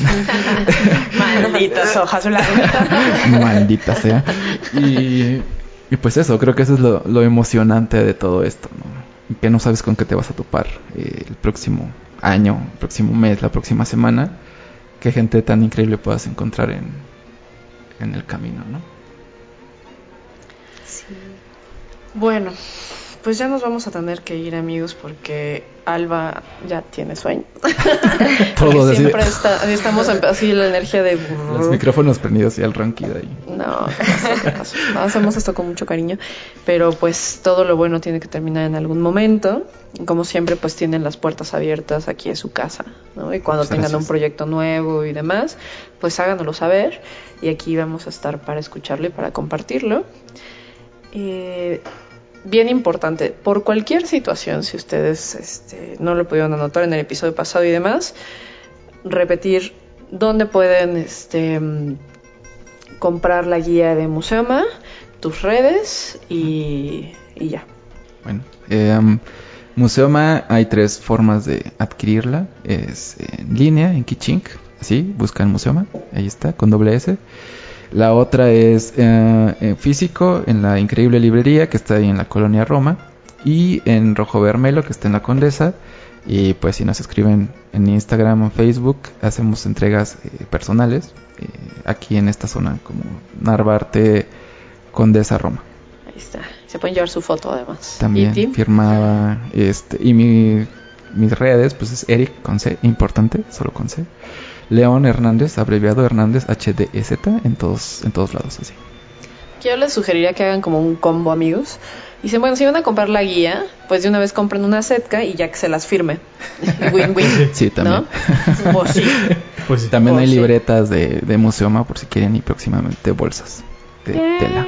Malditas hojas blancas. Maldita sea. Y y pues eso, creo que eso es lo, emocionante de todo esto, ¿no? Que no sabes con qué te vas a topar eh, el próximo año, el próximo mes, la próxima semana. Qué gente tan increíble puedas encontrar en, en el camino, ¿no? Sí. Bueno, pues ya nos vamos a tener que ir, amigos, porque Alba ya tiene sueño. Todo siempre está, estamos así la energía de los micrófonos prendidos y el ronquido ahí. No, no, hacemos esto con mucho cariño, pero pues todo lo bueno tiene que terminar en algún momento. Como siempre, pues tienen las puertas abiertas aquí en su casa, ¿no? Y cuando tengan un proyecto nuevo y demás, pues háganoslo saber y aquí vamos a estar para escucharlo y para compartirlo. Eh, bien importante, por cualquier situación, si ustedes este, no lo pudieron anotar en el episodio pasado y demás, repetir dónde pueden este, comprar la guía de Museoma, tus redes y, ya. Bueno, eh, Museoma hay tres formas de adquirirla. Es en línea, en Kichink, así, buscan Museoma, ahí está, con doble S. La otra es eh, físico en la increíble librería que está ahí en la colonia Roma. Y en Rojo Vermelo que está en la Condesa. Y pues si nos escriben en Instagram o Facebook, hacemos entregas eh, personales eh, aquí en esta zona como Narvarte Condesa Roma. Ahí está. Se pueden llevar su foto además. También firmaba este y mi, mis redes pues es Eric con C, importante, solo con C. León Hernández, abreviado Hernández HDZ en todos, en todos lados así. Yo les sugeriría que hagan como un combo amigos. Dicen, bueno, si van a comprar la guía, pues de una vez compren una setka y ya que se las firme. Win-win. Sí, también. Pues sí. Pues sí. También hay libretas de, de Museoma por si quieren y próximamente bolsas de tela.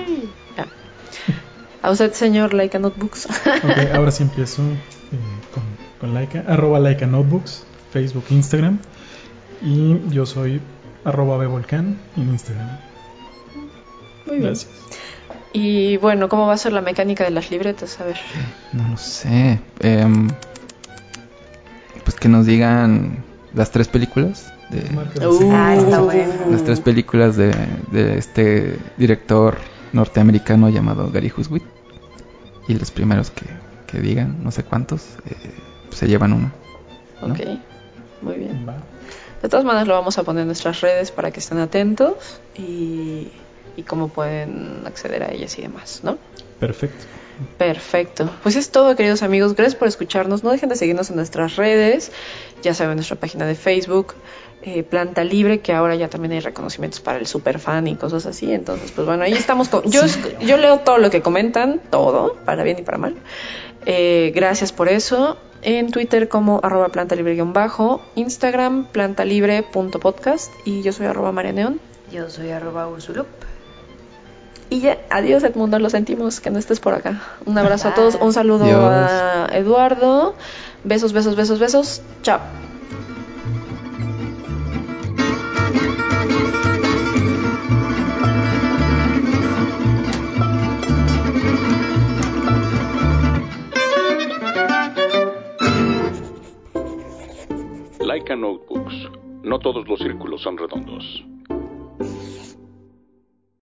A usted, señor Laika Notebooks. ok, ahora sí empiezo eh, con, con Laika. Arroba Laika Notebooks, Facebook, Instagram. Y yo soy arroba bevolcán en Instagram. Muy bien. Gracias. Y bueno, ¿cómo va a ser la mecánica de las libretas? A ver. No lo sé. Em, pues que nos digan las tres películas. De, uh, Las tres películas de, de, este director norteamericano llamado Gary Huswit. Y los primeros que, que digan, no sé cuántos, eh, se llevan uno. Ok, muy bien. De todas maneras lo vamos a poner en nuestras redes para que estén atentos y, cómo pueden acceder a ellas y demás, ¿no? Perfecto. Perfecto. Pues es todo, queridos amigos. Gracias por escucharnos. No dejen de seguirnos en nuestras redes. Ya saben, nuestra página de Facebook, eh, Planta Libre, que ahora ya también hay reconocimientos para el superfan y cosas así. Entonces, pues bueno, ahí estamos. yo, yo leo todo lo que comentan, todo, para bien y para mal. Eh, gracias por eso en Twitter como arroba plantalibre-bajo, Instagram plantalibre.podcast y yo soy arroba marianeón. Yo soy arroba ursulup. Y ya, adiós Edmundo, lo sentimos que no estés por acá. Un abrazo a todos, un saludo a Eduardo. Besos, besos, besos, besos. Chao. Laika Notebooks. No todos los círculos son redondos.